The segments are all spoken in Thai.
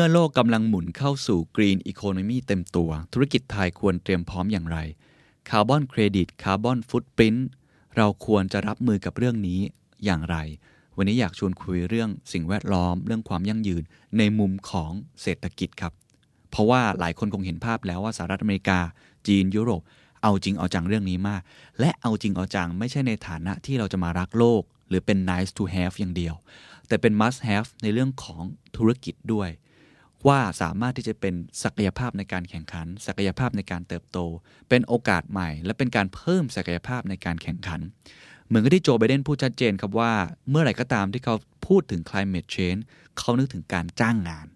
เมื่อโลกกำลังหมุนเข้าสู่ Green Economy เต็มตัว ธุรกิจไทยควรเตรียมพร้อมอย่างไรคาร์บอนเครดิตคาร์บอนฟุตปรินต์เราควรจะรับมือกับเรื่องนี้อย่างไร วันนี้อยากชวนคุยเรื่องสิ่งแวดล้อม เรื่องความยั่งยืนในมุมของเศรษฐกิจครับ เพราะว่าหลายคนคงเห็นภาพแล้วว่าสหรัฐอเมริกา จีนยุโรป เอาจริงเอาจังเรื่องนี้มาก และเอาจริงเอาจังไม่ใช่ในฐานะที่เราจะมารักโลก หรือเป็น nice to have อย่างเดียว แต่เป็น must have ในเรื่องของธุรกิจด้วย ว่าสามารถที่จะเป็นศักยภาพในการแข่งขัน ศักยภาพในการเติบโต เป็นโอกาสใหม่ และเป็นการเพิ่มศักยภาพในการแข่งขัน เหมือนกับที่โจไบเดนพูดชัดเจนครับว่า เมื่อไหร่ก็ตามที่เขาพูดถึง climate change เขานึกถึงการจ้างงาน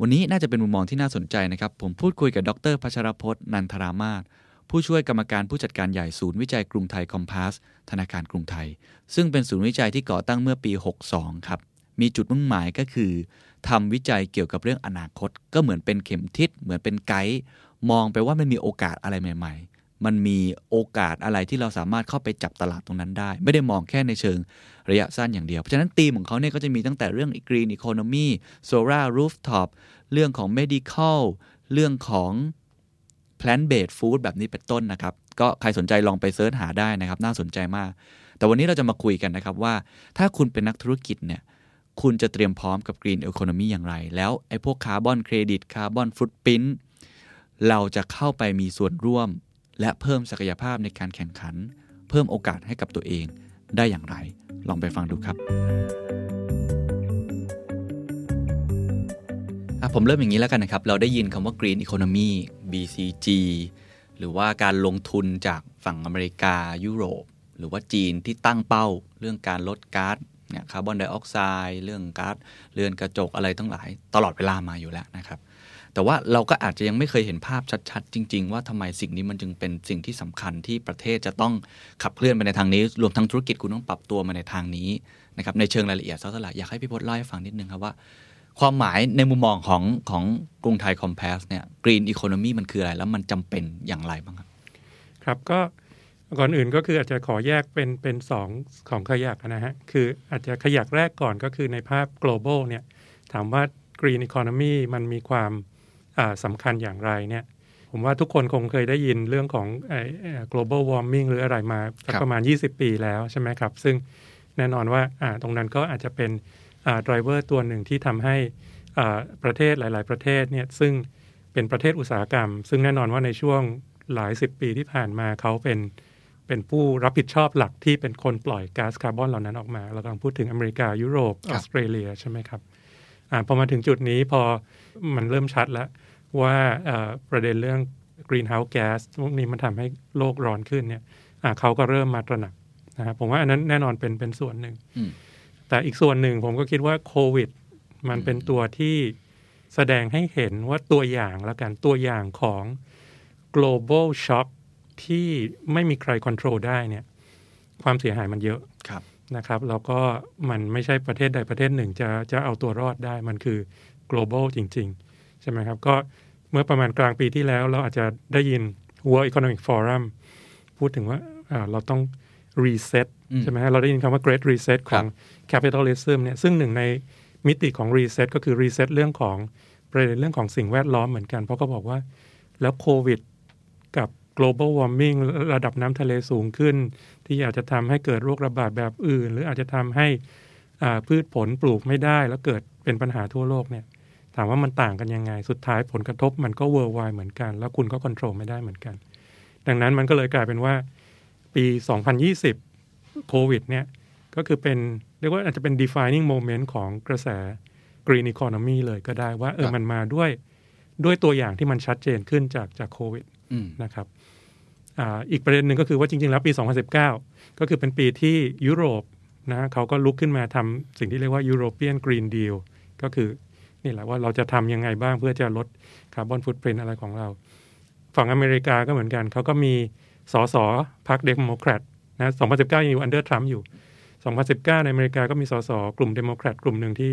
วันนี้น่าจะเป็นมุมมองที่น่าสนใจนะครับ ผมพูดคุยกับดรพัชรพจน์นันทรามาศผู้ช่วยกรรมการผู้จัดการใหญ่ศูนย์วิจัยกรุงไทยคอมพาสธนาคารกรุงไทย ซึ่งเป็นศูนย์วิจัยที่ก่อตั้งเมื่อปี 62 ครับ มีจุดมุ่งหมายก็คือทำวิจัยเกี่ยวกับเรื่องอนาคต ก็เหมือนเป็นเข็มทิศเหมือนเป็นไกด์มองไปว่ามันมีโอกาสอะไรใหม่ ๆ มันมีโอกาสอะไรที่เราสามารถเข้าไปจับตลาดตรงนั้นได้ ไม่ได้มองแค่ในเชิงระยะสั้นอย่างเดียว เพราะฉะนั้นธีมของเขาเนี่ยก็จะมีตั้งแต่เรื่อง green economy solar rooftop เรื่องของ medical เรื่องของ plant based food แบบนี้เป็นต้นนะครับ ก็ใครสนใจลองไป search หาได้นะครับ น่าสนใจมาก แต่วันนี้เราจะมาคุยกันนะครับว่า ถ้าคุณเป็นนักธุรกิจเนี่ย คุณจะเตรียมพร้อมกับ Green Economy อย่างไร แล้วไอ้พวกคาร์บอนเครดิตคาร์บอนฟุตพริ้นท์เราจะเข้าไปมีส่วนร่วม และเพิ่มศักยภาพในการแข่งขัน เพิ่มโอกาสให้กับตัวเองได้อย่างไร ลองไปฟังดูครับผมเริ่มอย่างนี้แล้วกันนะครับ เราได้ยินคำว่า Green Economy BCG หรือว่าการลงทุนจากฝั่งอเมริกายุโรป หรือว่าจีนที่ตั้งเป้า เรื่องการลดก๊าซ เนี่ยคาร์บอนไดออกไซด์เรื่องก๊าซเรือนกระจกอะไรทั้งหลาย ตลอดเวลามาอยู่แล้วนะครับ แต่ว่าเราก็อาจจะยังไม่เคยเห็นภาพชัดๆ จริง ๆ ว่าทำไมสิ่งนี้มันจึงเป็นสิ่งที่สำคัญที่ประเทศจะต้องขับเคลื่อนไปในทางนี้ รวมทั้งธุรกิจคุณต้องปรับตัวมาในทางนี้นะครับในเชิงรายละเอียดสักเท่าอยากให้พี่พจน์เล่าให้ฟังนิดนึงครับว่า ความหมายในมุมมองของของกรุงไทยคอมเพสเนี่ยกรีนอีโคโนมีมันคืออะไรแล้วมันจำเป็นอย่างไรบ้างครับ ครับก็ ก่อนอื่นก็คืออาจจะขอแยกเป็นเป็นสองของขยักนะฮะ คืออาจจะขยักแรกก่อนก็คือในภาพ global เนี่ยถามว่า green economy มันมีความสำคัญอย่างไรเนี่ยผมว่าทุกคนคงเคยได้ยินเรื่องของ global warming หรืออะไรมาประมาณ 20 ปีแล้วใช่ไหมครับ ซึ่งแน่นอนว่าตรงนั้นก็อาจจะเป็น driver ตัวหนึ่งที่ทำให้ประเทศหลาย ๆ ประเทศเนี่ยซึ่งเป็นประเทศอุตสาหกรรม ซึ่งแน่นอนว่าในช่วงหลายสิบปีที่ผ่านมาเขาเป็น เป็นผู้รับผิดชอบหลักที่เป็นคนปล่อยก๊าซคาร์บอนเหล่านั้นออกมา เรากำลังพูดถึงอเมริกา ยุโรปออสเตรเลียใช่ไหมครับอพอมาถึงจุดนี้พอมันเริ่มชัดแล้วว่าประเด็นเรื่อง greenhouse gas พวกนี้มันทำให้โลกร้อนขึ้นเนี่ยเขาก็เริ่มมาตระหนักนะครับผมว่าอันนั้นแน่นอนเป็นเป็นส่วนหนึ่ง แต่อีกส่วนหนึ่งผมก็คิดว่าโควิด มันเป็นตัวที่แสดงให้เห็นว่าตัวอย่างแล้วกันตัวอย่างของ global shock ที่ไม่มีใครควบคุมได้เนี่ย ความเสียหายมันเยอะนะครับแล้วก็มันไม่ใช่ประเทศใดประเทศหนึ่งจะจะเอาตัวรอดได้ มันคือ global จริง ๆ ใช่ไหมครับ ก็เมื่อประมาณกลางปีที่แล้ว เราอาจจะได้ยิน World Economic Forum พูดถึงว่าเราต้อง reset ใช่ไหมเราได้ยินคำว่า great reset ของ capitalism เนี่ยซึ่งหนึ่งในมิติของ reset ก็คือ reset เรื่องของประเด็นเรื่องของสิ่งแวดล้อมเหมือนกัน เพราะก็บอกว่าแล้วโควิดกับ global warming ระดับน้ำทะเลสูงขึ้น ที่อาจจะทำให้เกิดโรคระบาดแบบอื่น หรืออาจจะทำให้พืชผลปลูกไม่ได้ แล้วเกิดเป็นปัญหาทั่วโลกเนี่ยถามว่ามันต่างกันยังไง สุดท้ายผลกระทบมันก็ worldwide เหมือนกัน แล้วคุณก็ควบคุมไม่ได้เหมือนกัน ดังนั้นมันก็เลยกลายเป็นว่าปี 2020 โควิดเนี่ยก็คือเป็นเรียกว่าอาจจะเป็น defining moment ของกระแส green economy เลยก็ได้ว่าเออมันมาด้วยด้วยตัวอย่างที่มันชัดเจนขึ้นจากจากโควิดนะครับ อีกประเด็นหนึ่งก็คือว่าจริง ๆ แล้วปี 2019 ก็คือเป็นปีที่ยุโรปนะเขาก็ลุกขึ้นมาทำสิ่งที่เรียกว่า European Green Deal ก็คือนี่แหละว่าเราจะทำยังไงบ้างเพื่อจะลด carbon footprint อะไรของเรา ฝั่งอเมริกาก็เหมือนกัน เขาก็มีสสพรรคเดโมแครตนะ2019 ยังอยู่ under ทรัมป์อยู่ 2019 ในอเมริกาก็มีสสกลุ่มเดโมแครตกลุ่มหนึ่งที่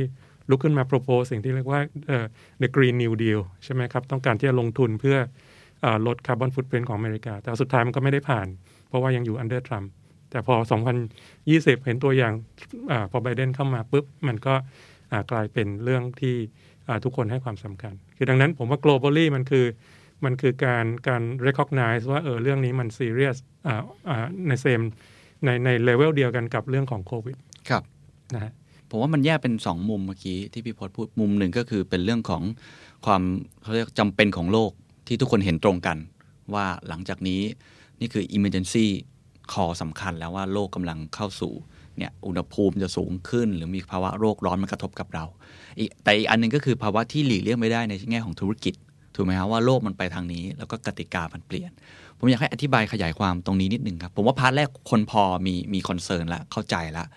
ลุกขึ้นมา propose สิ่งที่เรียกว่าเอ่อ the green new deal ใช่ไหมครับ ต้องการที่จะลงทุนเพื่อ ลดคาร์บอนฟุต r ิ n t ของอเมริกา แต่สุดท้ายมันก็ไม่ได้ผ่าน เพราะว่ายังอยู่ under ทรัมป์แต่พอ 2020 เห็นตัวอย่างอาพอไบเดนเข้ามาปุ๊บ มันก็อ่ากลายเป็นเรื่องที่อ่าทุกคนให้ความสำคัญ คือดังนั้นผมว่า globally มันคือมันคือการการ recognize ว่าเออเรื่องนี้มัน serious อ่าอ่าใน same ในในเลเวลเดียวกันกับเรื่องของโควิด ครับนะฮะผมว่ามันแยกเป็นสองมุมเมื่อกี้ที่พี่พศพูดมุมหนึ่งก็คือเป็นเรื่องของความเขาเรียกจำเป็นของโลก ที่ทุกคนเห็นตรงกัน ว่าหลังจากนี้นี่คือ emergency คอสำคัญแล้วว่าโลกกำลังเข้าสู่เนี่ยอุณหภูมิจะสูงขึ้น หรือมีภาวะโลกร้อนมันกระทบกับเราอีกแต่อีกอันหนึงก็คือภาวะที่หลีกเลี่ยงไม่ได้ในแง่ของธุรกิจถูกไหมครับว่าโลกมันไปทางนี้ แล้วก็กติกามันเปลี่ยน ผมอยากให้อธิบายขยายความตรงนี้นิดนึงครับ ผมว่า part แรกคนพอมีมี concern แล้วเข้าใจแล้ว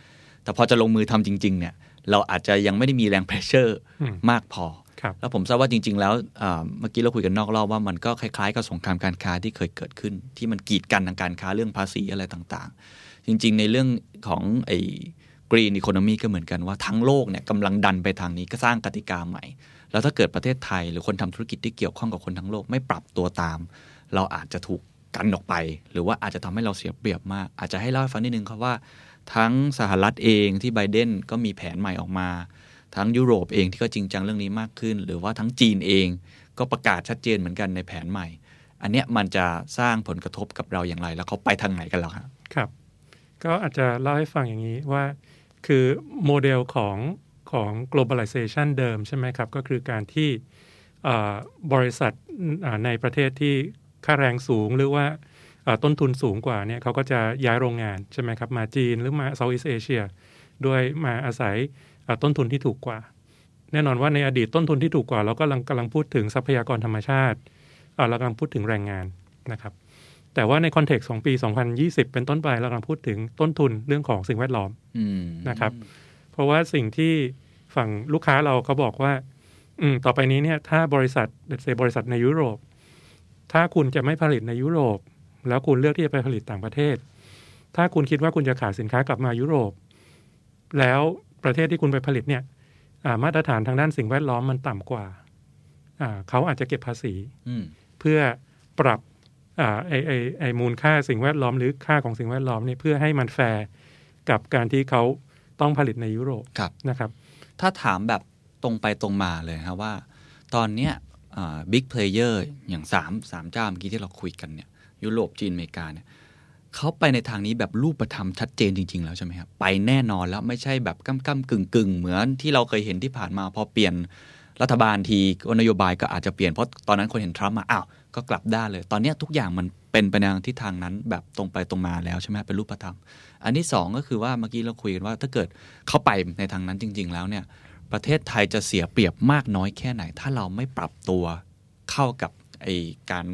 แต่พอจะลงมือทำจริง ๆ เนี่ย เราอาจจะยังไม่ได้มีแรงเพรสเชอร์อืมมากพอครับ แล้วผมทราบว่าจริง ๆ แล้วเมื่อกี้เราคุยกันนอกรอบว่ามันก็คล้ายๆกับสงครามการค้าที่เคยเกิดขึ้น ที่มันกีดกันทางการค้าเรื่องภาษีอะไรต่างๆ จริง ๆ ในเรื่องของไอ้ green economy ก็เหมือนกันว่าทั้งโลกเนี่ยกำลังดันไปทางนี้ก็สร้างกติกาใหม่ แล้วถ้าเกิดประเทศไทย หรือคนทำธุรกิจที่เกี่ยวข้องกับคนทั้งโลกไม่ปรับตัวตาม เราอาจจะถูกกันออกไป หรือว่าอาจจะทำให้เราเสียเปรียบมาก อาจจะให้เล่าให้ฟังนิดนึงครับว่า ทั้งสหรัฐเองที่ไบเดนก็มีแผนใหม่ออกมา ทั้งยุโรปเองที่ก็จริงจังเรื่องนี้มากขึ้น หรือว่าทั้งจีนเองก็ประกาศชัดเจนเหมือนกันในแผนใหม่ อันเนี้ยมันจะสร้างผลกระทบกับเราอย่างไร แล้วเขาไปทางไหนกันแล้วครับครับ ก็อาจจะเล่าให้ฟังอย่างนี้ว่า คือโมเดลของของ globalization เดิมใช่ไหมครับ ก็คือการที่บริษัทในประเทศที่ค่าแรงสูงหรือว่าต้นทุนสูงกว่าเนี่ยเขาก็จะย้ายโรงงานใช่ไหมครับ มาจีนหรือมา Southeast Asia ด้วยมาอาศัย ต้นทุนที่ถูกกว่า แน่นอนว่าในอดีตต้นทุนที่ถูกกว่า เราก็กำลังกำลังพูดถึงทรัพยากรธรรมชาติเอ่อเรากำลังพูดถึงแรงงานนะครับ แต่ว่าในคอนเท็กซ์ของปี 2020 เป็นต้นไปเรากำลังพูดถึงต้นทุนเรื่องของสิ่งแวดล้อมอืมนะครับ เพราะว่าสิ่งที่ฝั่งลูกค้าเราเขาบอกว่า อืมต่อไปนี้เนี่ย ถ้าบริษัทเดซบริษัทในยุโรป ถ้าคุณจะไม่ผลิตในยุโรป แล้วคุณเลือกที่จะไปผลิตต่างประเทศ ถ้าคุณคิดว่าคุณจะขายสินค้ากลับมายุโรป แล้ว ประเทศที่คุณไปผลิตเนี่ยอ่ามาตรฐานทางด้านสิ่งแวดล้อมมันต่ำกว่าอ่าเขาอาจจะเก็บภาษีอืมเพื่อปรับอ่าไอไอไอมูลค่าสิ่งแวดล้อมหรือค่าของสิ่งแวดล้อมเนี่ยเพื่อให้มันแฟร์กับการที่เขาต้องผลิตในยุโรปครับนะครับ ถ้าถามแบบตรงไปตรงมาเลยครับว่า ตอนเนี้ย big player อย่างสามสามเจ้าเมื่อกี้ที่เราคุยกันเนี่ยยุโรปจีนอเมริกาเนี่ย เขาไปในทางนี้แบบรูปธรรมชัดเจนจริง ๆ แล้วใช่ไหมครับไปแน่นอนแล้วไม่ใช่แบบก้ำก้ำกึ่งกึ่งเหมือนที่เราเคยเห็นที่ผ่านมาพอเปลี่ยนรัฐบาลทีนโยบายก็อาจจะเปลี่ยนเพราะตอนนั้นคนเห็นทรัมป์มาอ้าวก็กลับด้านเลย ตอนนี้ทุกอย่างมันเป็นไปในทางทิศทางนั้น แบบตรงไปตรงมาแล้วใช่ไหมเป็นรูปธรรม อันที่สองก็คือว่าเมื่อกี้เราคุยกันว่า ถ้าเกิดเขาไปในทางนั้นจริง ๆ แล้วเนี่ย ประเทศไทยจะเสียเปรียบมากน้อยแค่ไหน ถ้าเราไม่ปรับตัวเข้ากับไอการ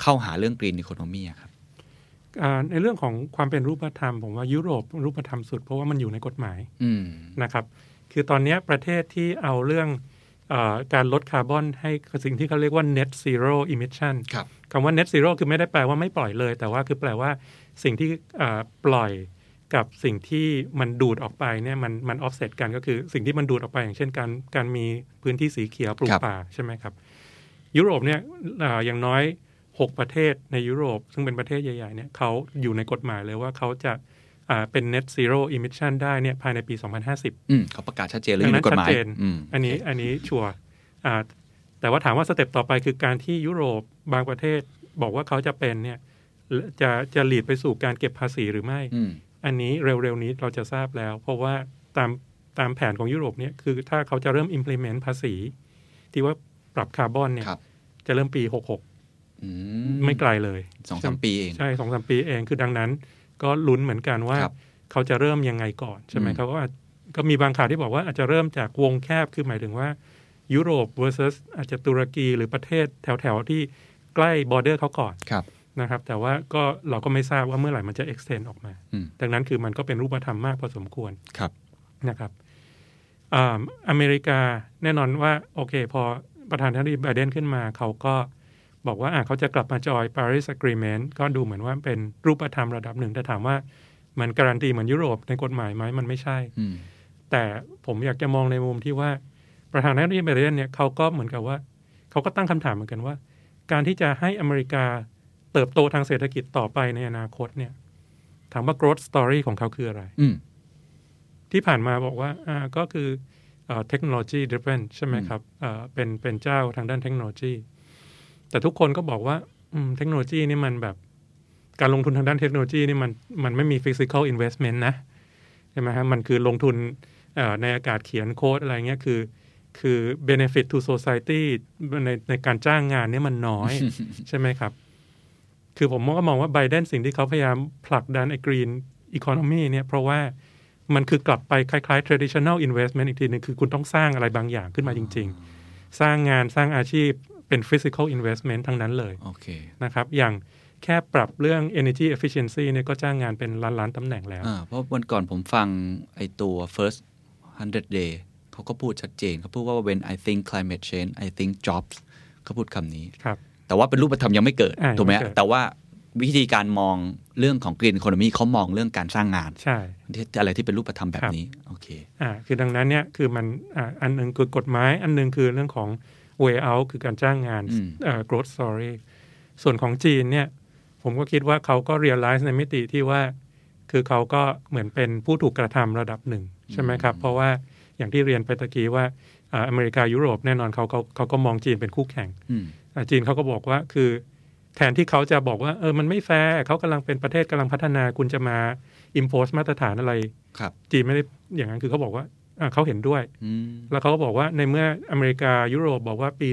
เข้าหาเรื่องกรีนอีโคโนมีครับ ในเรื่องของความเป็นรูปธรรม ผมว่ายุโรปรูปธรรมสุด เพราะว่ามันอยู่ในกฎหมายอืมนะครับ คือตอนเนี้ยประเทศที่เอาเรื่องอาการลดคาร์บอนให้สิ่งที่เขาเรียกว่า net zero emission ครับคำว่า net zero คือไม่ได้แปลว่าไม่ปล่อยเลย แต่ว่าคือแปลว่าสิ่งที่อ่าปล่อยกับสิ่งที่มันดูดออกไปเนี่ยมันมัน offset กันก็คือสิ่งที่มันดูดออกไป อย่างเช่นการการมีพื้นที่สีเขียวปลูครักบป่าใช่ไหมครับ ยุโรปเนี่ยอาอย่างน้อย 6 ประเทศในยุโรป ซึ่งเป็นประเทศใหญ่ๆเนี่ยเขาอยู่ในกฎหมายเลยว่าเขาจะอ่าเป็น net zero emission ได้เนี่ยภายในปี 2050อืมเขาประกาศชัดเจนเลยอยู่ในกฎหมายดังนั้นชัดเจนอืมอันนี้อันนี้ชัวร์อ่าแต่ว่าถามว่าสเต็ปต่อไปคือการที่ยุโรปบางประเทศบอกว่าเขาจะเป็นเนี่ยจะจะหลีดไปสู่การเก็บภาษีหรือไม่อืมอันนี้เร็วๆนี้เราจะทราบแล้ว เพราะว่าตามตามแผนของยุโรปเนี่ยคือถ้าเขาจะเริ่ม implement ภาษี ที่ว่าปรับคาร์บอนเนี่ยครับจะเริ่มปีอื66 ไม่ไกลเลยสองสามปีเอง ใช่สองสามปีเองคือดังนั้น ก็ลุ้นเหมือนกันว่าครับเขาจะเริ่มยังไงก่อนใช่ไหมอืมเขาก็อาจก็มีบางข่าวที่บอกว่าอาจจะเริ่มจากวงแคบคือหมายถึงว่า ยุโรป versus อาจจะตุรกีหรือประเทศแถวๆที่ใกล้บอร์เดอร์เขาก่อนครับนะครับ แต่ว่าก็เราก็ไม่ทราบว่าเมื่อไหร่มันจะ extend ออกมาอืมดังนั้นคือมันก็เป็นรูปธรรมมากพอสมควรครับนะครับอ่าอเมริกาแน่นอนว่า โอเค พอประธานาธิบดีไบเดนขึ้นมาเขาก็ บอกว่าอะเขาจะกลับมาจอย Paris Agreement ก็ดูเหมือนว่าเป็นรูปธรรมระดับหนึ่ง แต่ถามว่ามันการันตีเหมือนยุโรปในกฎหมายไหมมันไม่ใช่อืมแต่ผมอยากจะมองในมุมที่ว่าประธานาธิบดีไบเดนเนี่ยเขาก็เหมือนกับว่า เขาก็ตั้งคำถามเหมือนกันว่า การที่จะให้อเมริกาเติบโตทางเศรษฐกิจต่อไปในอนาคตเนี่ย ถามว่า growth story ของเขาคืออะไรอืมที่ผ่านมาบอกว่าอ่าก็คือเทคโนโลยี driven ใช่ไหมครับอ่าเป็นเป็นเจ้าทางด้านเทคโนโลยี แต่ทุกคนก็บอกว่าอืมเทคโนโลยีนี่มันแบบการลงทุนทางด้านเทคโนโลยีนี่มันมันไม่มี physical investment นะใช่ไหมฮะมันคือลงทุนเอ่อในอากาศเขียนโค้ดอะไรเงี้ยคือ คือ benefit to society ในในการจ้างงานเนี่ยมันน้อย ใช่ไหมครับ คือผมก็มองว่าไบเดนสิ่งที่เขาพยายามผลักดันไอ้ green economy เนี่ย เพราะว่ามันคือกลับไปคล้ายๆ traditional investment อีกทีหนึงคือคุณต้องสร้างอะไรบางอย่างขึ้นมาจริง ๆ สร้างงานสร้างอาชีพ เป็น physical investment ทั้งนั้นเลยโอเคนะครับอย่างแค่ปรับเรื่อง energy efficiency เนี่ยก็จ้างงานเป็นล้านๆตำแหน่งแล้วอ่าเพราะวันก่อนผมฟังไอตัว first 100 day เขาก็พูดชัดเจนเขาพูดว่า when I think climate change I think jobs เขาพูดคำนี้ครับแต่ว่าเป็นรูปธรรมยังไม่เกิดอ่าถูกไหมยังไม่เกิดแต่ว่าวิธีการมองเรื่องของ green economy เขามองเรื่องการสร้างงาน ใช่ที่อะไรที่เป็นรูปธรรมแบบครับนี้ โอเคอ่าคือดังนั้นเนี่ยคือมันอ่าอันหนึ่งคือกฎหมายอันหนึ่งคือเรื่องของ way out คือการจ้างงานอืมเอ่อ growth story ส่วนของจีนเนี่ย ผมก็คิดว่าเขาก็ realize ในมิติที่ว่า คือเขาก็เหมือนเป็นผู้ถูกกระทำระดับหนึ่ง ใช่ไหมครับ เพราะว่าอย่างที่เรียนไปตะกี้ว่าอ่าอเมริกายุโรปแน่นอนเขาเขาเขาก็มองจีนเป็นคู่แข่งอืมอ่าจีนเขาก็บอกว่าคือ แทนที่เขาจะบอกว่าเออมันไม่แฟร์เขากำลังเป็นประเทศกำลังพัฒนาคุณจะมา impose มาตรฐานอะไรครับจีนไม่ได้อย่างนั้นคือเขาบอกว่าอ่า เขาเห็นด้วยอืมแล้วเขาก็บอกว่าในเมื่ออเมริกายุโรปบอกว่าปี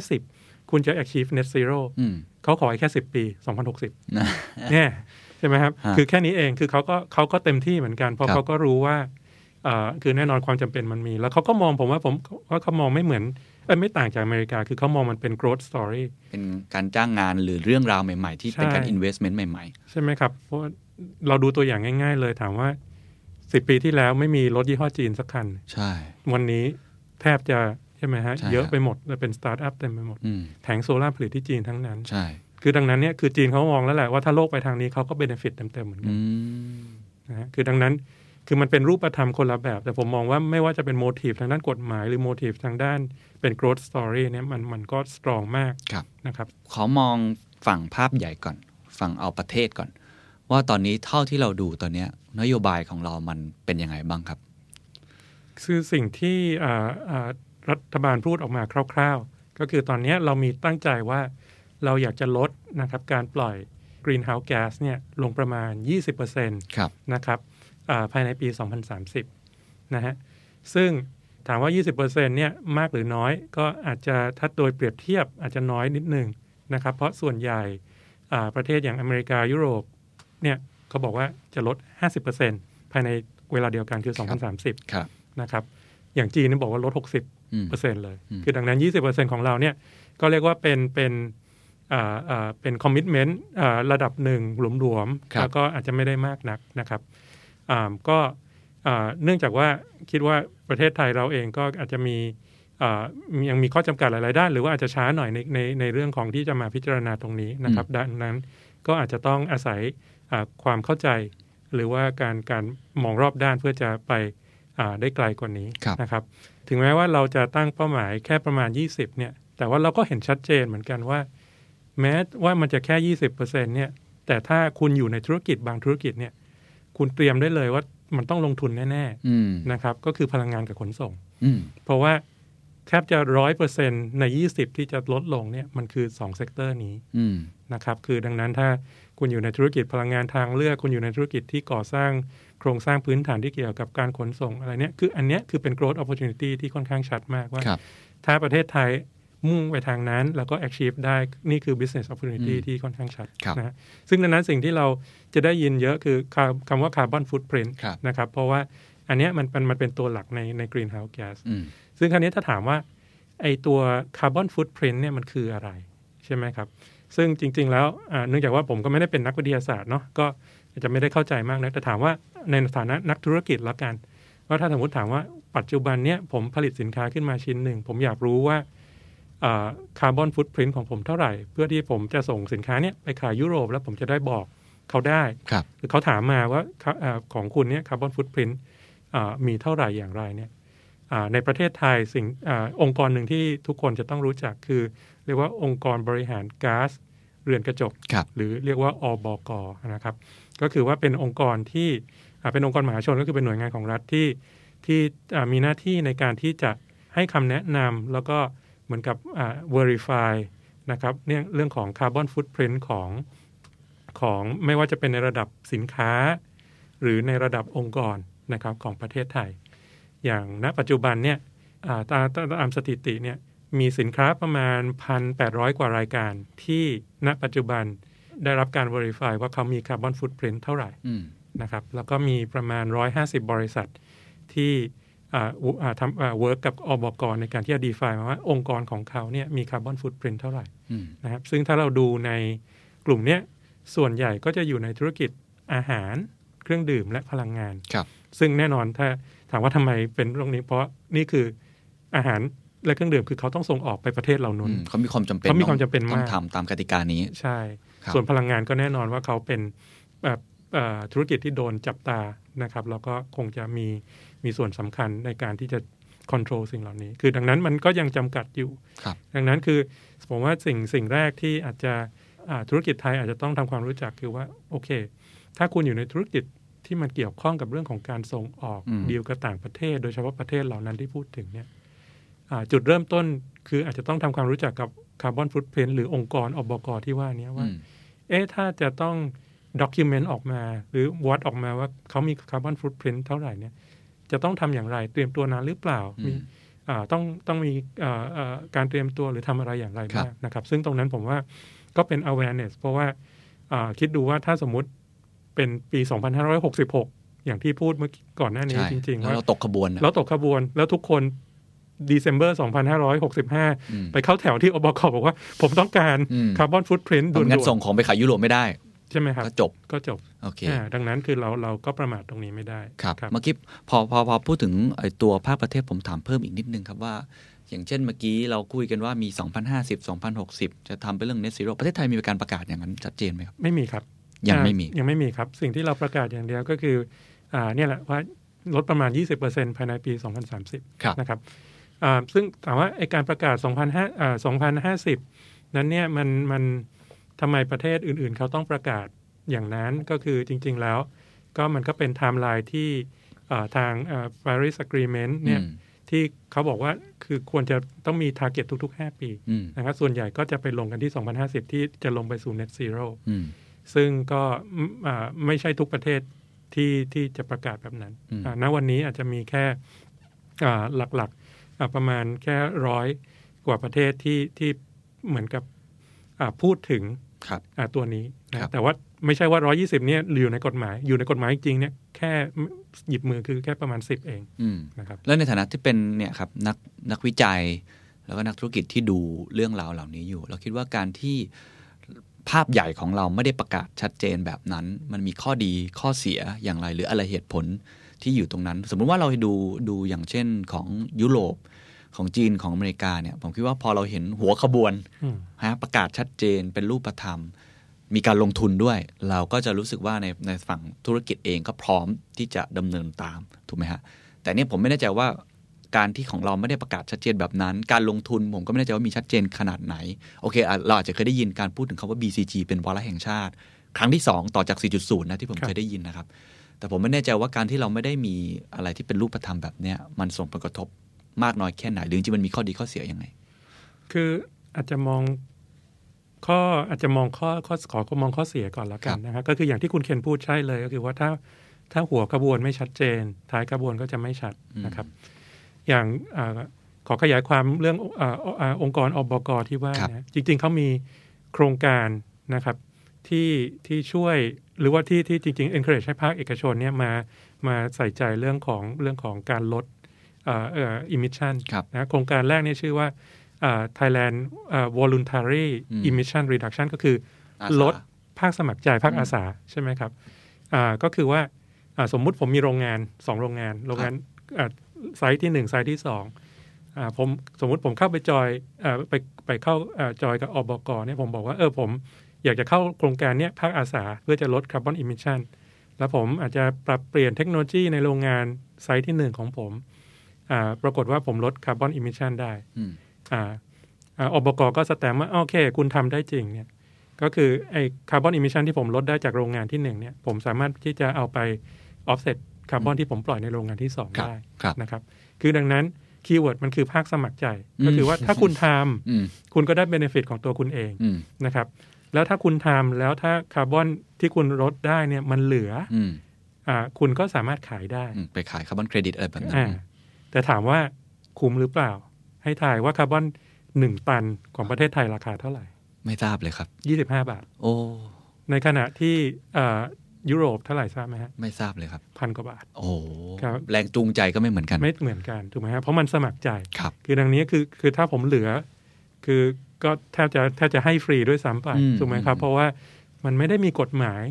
2050 คุณจะ achieve net zero อืมเขาขออีกแค่ 10 ปี 2060นะเนี่ยใช่ไหมครับฮะคือแค่นี้เองคือเขาก็เขาก็เต็มที่เหมือนกัน เพราะครับเขาก็รู้ว่าอ่าคือแน่นอนความจำเป็นมันมี แล้วเขาก็มองผมว่าผมว่าเขามองไม่เหมือนเอ้ยไม่ต่างจากอเมริกา คือเขามองมันเป็น growth story เป็นการจ้างงานหรือเรื่องราวใหม่ ๆ ที่เป็นการใช่ investment ใหม่ใช่ไหมครับ เพราะว่าเราดูตัวอย่างง่าย ๆ เลยถามว่า 10ปีที่แล้วไม่มีรถยี่ห้อจีนสักคันๆใช่ วันนี้แทบจะใช่ไหมฮะใช่เยอะครับไปหมดเลยเป็นสตาร์ทอัพเต็มไปหมดอืมแผงโซลาร์ผลิตที่จีนทั้งนั้น ใช่ คือดังนั้นเนี่ยคือจีนเขามองแล้วแหละว่าถ้าโลกไปทางนี้เขาก็ benefit เต็มๆเหมือนกันอืมนะฮะคือดังนั้นคือมันเป็นรูปธรรมคนละแบบ แต่ผมมองว่าไม่ว่าจะเป็น motive ทางด้านกฎหมาย หรือ motive ทางด้านเป็น growth story เนี่ยมันมันก็ strong มากครับนะครับ ขอมองฝั่งภาพใหญ่ก่อน ฝั่งเอาประเทศก่อน ว่าตอนนี้เท่าที่เราดูตอนเนี้ยนโยบายของเรามันเป็นยังไงบ้างครับ คือสิ่งที่อ่าอ่ารัฐบาลพูดออกมาคร่าว ๆ ก็คือตอนนี้เรามีตั้งใจว่าเราอยากจะลดนะครับการปล่อย greenhouse gas เนี่ยลงประมาณ 20%ครับนะครับอ่าภายในปี 2030 นะฮะ ซึ่งถามว่า 20%เนี่ยมากหรือน้อยก็อาจจะถ้าโดยเปรียบเทียบอาจจะน้อยนิดหนึ่งนะครับ เพราะส่วนใหญ่อ่าประเทศอย่างอเมริกายุโรป เนี่ยเขาบอกว่าจะลด 50%ภายในเวลาเดียวกันคือ 2030ครับนะครับ อย่างจีนนี่บอกว่าลด 60อืมเปอร์เซ็นต์เลยอืมคือดังนั้น 20เปอร์เซ็นต์ของเราเนี่ยก็เรียกว่าเป็นเป็นอ่าอ่าเป็น commitment ระดับหนึ่งหลวมๆครับๆแล้วก็อาจจะไม่ได้มากนักนะครับอ่าก็อ่าเนื่องจากว่าคิดว่าประเทศไทยเราเองก็อาจจะมีอ่ามียังมีข้อจำกัดหลาย ๆ ด้าน หรือว่าอาจจะช้าหน่อยในในในเรื่องของที่จะมาพิจารณาตรงนี้นะครับ ดังนั้นก็อาจจะต้องอาศัยอ่า ความเข้าใจ หรือว่าการการมองรอบด้านเพื่อจะไปอ่าได้ไกลกว่านี้ครับนะครับ ถึงแม้ว่าเราจะตั้งเป้าหมายแค่ประมาณ 20เนี่ย แต่ว่าเราก็เห็นชัดเจนเหมือนกันว่า แม้ว่ามันจะแค่ 20%เนี่ย แต่ถ้าคุณอยู่ในธุรกิจบางธุรกิจเนี่ย คุณเตรียมได้เลยว่ามันต้องลงทุนแน่ๆอืมนะครับ ก็คือพลังงานกับขนส่งอืมเพราะว่าแทบจะร้อยเปอร์เซ็นใน 20 ที่จะลดลงเนี่ยมันคือ2 sector นี้อืมนะครับ คือดังนั้นถ้า คุณอยู่ในธุรกิจพลังงานทางเลือก คุณอยู่ในธุรกิจที่ก่อสร้างโครงสร้างพื้นฐานที่เกี่ยวกับการขนส่งอะไรเนี้ยคืออันเนี้ยคือเป็น growth opportunity ที่ค่อนข้างชัดมากครับว่าถ้าประเทศไทยมุ่งไปทางนั้นแล้วก็ achieve ได้นี่คือ business opportunity อืมที่ค่อนข้างชัดครับนะฮะซึ่งดังนั้นสิ่งที่เราจะได้ยินเยอะคือคำคำว่า carbon footprint ครับนะครับ เพราะว่าอันเนี้ยมันเป็นมันเป็นตัวหลักในใน greenhouse gas อืมซึ่งคราวนี้ถ้าถามว่าไอตัวคาร์บอนฟุตพิ้นเนี่ยมันคืออะไร ใช่ไหมครับ ซึ่งจริง ๆ แล้วอ่าเนื่องจากว่าผมก็ไม่ได้เป็นนักวิทยาศาสตร์เนาะก็อาจจะไม่ได้เข้าใจมากนะแต่ถามว่าในฐานะนักธุรกิจแล้วกันว่าถ้าสมมติถามว่าปัจจุบันเนี่ยผมผลิตสินค้าขึ้นมาชิ้นหนึ่ง ผมอยากรู้ว่าคาร์บอนฟุตพิ้นของผมเท่าไหร่ เพื่อที่ผมจะส่งสินค้าเนี่ยไปขายยุโรปแล้วผมจะได้บอกเขาได้ครับหรือเขาถามมาว่าอ่าของคุณเนี่ยคาร์บอนฟุตพิ้นมีเท่าไหร่อย่างไรเนี่ยอ่า ในประเทศไทยสิ่งอาองค์กรหนึ่งที่ทุกคนจะต้องรู้จักคือ เรียกว่าองค์กรบริหารก๊าซเรือนกระจกครับหรือเรียกว่าอบกนะครับ ก็คือว่าเป็นองค์กรที่อ่าเป็นองค์กรมหาชนก็คือเป็นหน่วยงานของรัฐที่ที่อ่ามีหน้าที่ในการที่จะให้คำแนะนำแล้วก็เหมือนกับอ่า verify นะครับเนี่ยเรื่องของคาร์บอนฟุตพิ้นของของไม่ว่าจะเป็นในระดับสินค้า หรือในระดับองค์กรนะครับของประเทศไทย อย่างณปัจจุบันเนี่ยอ่าตามตามตามสถิติเนี่ยมีสินค้าประมาณ 1,800 กว่ารายการ ที่ณปัจจุบันได้รับการ verify ว่าเขามีคาร์บอนฟุตพิ้นเท่าไหร่อืมนะครับแล้วก็มีประมาณ 150 บริษัทที่อ่าอุอ่าทำอ่า work กับอบกในการที่จะ define มาว่าองค์กรของเขาเนี่ยมีคาร์บอนฟุตพิ้นเท่าไหร่อืมนะครับซึ่งถ้าเราดูในกลุ่มเนี้ยส่วนใหญ่ก็จะอยู่ในธุรกิจอาหาร เครื่องดื่มและพลังงานครับซึ่งแน่นอนถ้าถามว่าทำไมเป็นตรงนี้ เพราะนี่คืออาหารและเครื่องดื่มคือเขาต้องส่งออกไปประเทศเหล่านู้นอืมเขามีความจำเป็นเขามีความต้องจำเป็นมากต้องทำตามกติกานี้ ใช่ครับส่วนพลังงานก็แน่นอนว่าเขาเป็นแบบเอ่อธุรกิจที่โดนจับตานะครับ แล้วก็คงจะมีมีส่วนสำคัญในการที่จะควบคุมสิ่งเหล่านี้ คือดังนั้นมันก็ยังจำกัดอยู่ครับดังนั้นคือผมว่าสิ่งสิ่งแรกที่อาจจะอ่าธุรกิจไทยอาจจะต้องทำความรู้จักคือว่าโอเค ถ้าคุณอยู่ในธุรกิจ ที่มันเกี่ยวข้องกับเรื่องของการส่งออกอืมดีลกับต่างประเทศ โดยเฉพาะประเทศเหล่านั้นที่พูดถึงเนี่ยอ่าจุดเริ่มต้นคืออาจจะต้องทำความรู้จักกับคาร์บอนฟุตเพนหรือองค์กรอบกที่ว่านี้ว่าอืมเอ๊ะถ้าจะต้องด็อกิเมนต์ออกมา หรือวัดออกมาว่าเขามีคาร์บอนฟุตพิ้นเท่าไหร่เนี่ย จะต้องทำอย่างไรเตรียมตัวนานหรือเปล่าอืมมีอ่าต้องต้องมีอ่าอ่าการเตรียมตัวหรือทำอะไรอย่างไรครับบ้างนะครับ ซึ่งตรงนั้นผมว่าก็เป็น awareness เพราะว่าอ่าคิดดูว่าถ้าสมมุติ เป็นปี 2566 อย่างที่พูดเมื่อกี้ก่อนหน้านี้ใช่จริงๆแล้วว่าเราตกขบวนนะแล้วตกขบวน แล้วทุกคน December 2565อืมไปเข้าแถวที่อบกบอกว่า ผมต้องการอืมคาร์บอนฟุตพิ้นเพด่ราะงั้นวนส่งของไปขายยุโรปไม่ได้ๆใช่ไหมครับ ก็จบก็จบโอเคอ่าดังนั้นคือเราเราก็ประมาทตรงนี้ไม่ได้ครับครับเมื่อกี้พอพอพอพูดถึงไอ้ตัวภาคประเทศผมถามเพิ่มอีกนิดนึงครับว่า อย่างเช่นเมื่อกี้เราคุยกันว่ามี 2050 2060 จะทำเป็นเรื่อง net zero ประเทศไทยมีการประกาศอย่างนั้นชัดเจนไหมครับ ไม่มีครับ ยังไม่มีอ่ายังไม่มีครับ สิ่งที่เราประกาศอย่างเดียวก็คืออ่าเนี่ยแหละว่าลดประมาณ 20%ภายในปี 2030ครับนะครับอ่าซึ่งถามว่าไอ้การประกาศ2005อ่า2050 นั้นเนี่ยมันมันทำไมประเทศอื่นๆ เขาต้องประกาศอย่างนั้นก็คือจริง ๆ แล้ว ก็มันก็เป็นไทม์ไลน์ที่อ่าทางอ่า Paris Agreement เนี่ยอืมที่เขาบอกว่าคือควรจะต้องมี target ทุก ๆ 5 ปีอืมนะครับส่วนใหญ่ก็จะไปลงกันที่ 2050 ที่จะลงไปสู่ net zero อืม ซึ่งก็อืมอ่าไม่ใช่ทุกประเทศที่ที่จะประกาศแบบนั้นอืมอ่าณวันนี้อาจจะมีแค่อ่าหลักๆอ่าประมาณแค่ร้อยกว่าประเทศที่ที่เหมือนกับอ่าพูดถึงครับอ่าตัวนี้นะครับแต่ว่าไม่ใช่ว่า120เนี่ยอยู่ในกฎหมาย อยู่ในกฎหมายจริงๆเนี่ยแค่หยิบมือคือแค่ประมาณ10เองอืมนะครับแล้วในฐานะที่เป็นเนี่ยครับนักนักวิจัย แล้วก็นักธุรกิจที่ดูเรื่องราวเหล่านี้อยู่ เราคิดว่าการที่ ภาพใหญ่ของเราไม่ได้ประกาศชัดเจนแบบนั้น มันมีข้อดีข้อเสียอย่างไร หรืออะไรเหตุผลที่อยู่ตรงนั้น สมมุติว่าเราดูดูอย่างเช่นของยุโรปของจีนของอเมริกาเนี่ยผมคิดว่าพอเราเห็นหัวขบวนฮะประกาศชัดเจนเป็นรูปธรรม มีการลงทุนด้วย เราก็จะรู้สึกว่าในในฝั่งธุรกิจเองก็พร้อมที่จะดำเนินตามถูกไหมฮะแต่เนี่ยผมไม่แน่ใจว่า การที่ของเราไม่ได้ประกาศชัดเจนแบบนั้น การลงทุนผมก็ไม่แน่ใจว่ามีชัดเจนขนาดไหน โอเคอะเราอาจจะเคยได้ยินการพูดถึงคำว่า BCG เป็นวาระแห่งชาติ ครั้งที่ 2 ต่อจาก 4.0 นะที่ผมครับเคยได้ยินนะครับ แต่ผมไม่แน่ใจว่าการที่เราไม่ได้มีอะไรที่เป็นรูปธรรมแบบเนี้ยมันส่งผลกระทบมากน้อยแค่ไหนหรือจริงๆมันมีข้อดีข้อเสียยังไง คืออาจจะมองข้ออาจจะมองข้อข้อขอก็มองข้อเสียก่อนแล้วกัครันบนะครับก็คืออย่างที่คุณเคนพูดใช่เลยก็คือว่าถ้าถ้าหัวกระบวนไม่ชัดเจน ท้ายกระบวนก็จะไม่ชัดนะครับ อย่างอาขอขยายความเรื่องอาอ่าองค์กรอบกที่ว่าครับนะจริง ๆเขามีโครงการนะครับที่ที่ช่วยหรือว่าที่ที่จริงๆ encourage ให้ภาคเอกชนเนี่ยมามาใส่ใจเรื่องของเรื่องของการลดเอ่อเอ่อ emission ครับนะโครงการแรกเนี่ยชื่อว่าอ่า Thailand อ่า voluntary อืม emission reduction ก็คืออาสาลดภาคสมัครใจภาคอืมอาสาใช่ไหมครับอ่าก็คือว่าอ่าสมมุติผมมีโรงงานสองโรงงาน โรงงานอ่า site ที่หนึ่ง site ที่สองอ่าผมสมมุติผมเข้าไปจอยอ่าไปไปเข้าอ่าจอยกับอบกเนี่ยผมบอกว่าเออผมอยากจะเข้าโครงการเนี้ยภาคอาสาเพื่อจะลด carbon emission แล้วผมอาจจะปรับเปลี่ยนเทคโนโลยีในโรงงาน site ที่หนึ่งของผมอ่าปรากฏว่าผมลด carbon emission ได้อืมอ่าอ่าอบกก็สแตมป์ว่าโอเค คุณทำได้จริงเนี่ยก็คือไอ้ carbon emission ที่ผมลดได้จากโรงงานที่หนึ่งเนี่ยผมสามารถที่จะเอาไปออฟเซ็ต คาร์บอนที่ผมปล่อยในโรงงานที่สองครับได้ครับนะครับ คือดังนั้น keyword มันคือภาคสมัครใจ ก็คือว่าถ้าคุณทำอืมคุณก็ได้ benefit ของตัวคุณเองอืมนะครับ แล้วถ้าคุณทำแล้วถ้าคาร์บอนที่คุณลดได้เนี่ยมันเหลืออืมอ่าคุณก็สามารถขายได้อืมไปขายคาร์บอนเครดิตอะไรแบบนั้นอ่าแต่ถามว่าคุ้มหรือเปล่า ให้ถ่ายว่าคาร์บอนหนึ่งตันของประเทศไทยราคาเท่าไหร่ ไม่ทราบเลยครับยี่สิบห้าบาท โอ้ในขณะที่อ่า ยุโรปเท่าไหร่ทราบไหมฮะไม่ทราบเลยครับพันกว่าบาท โอ้โหครับแรงจูงใจก็ไม่เหมือนกัน ไม่เหมือนกันถูกไหมฮะเพราะมันสมัครใจครับคือดังนี้คือคือถ้าผมเหลือ คือก็แทบจะแทบจะให้ฟรีด้วยซ้ำไปอืมถูกไหมครับอืมเพราะว่ามันไม่ได้มีกฎหมาย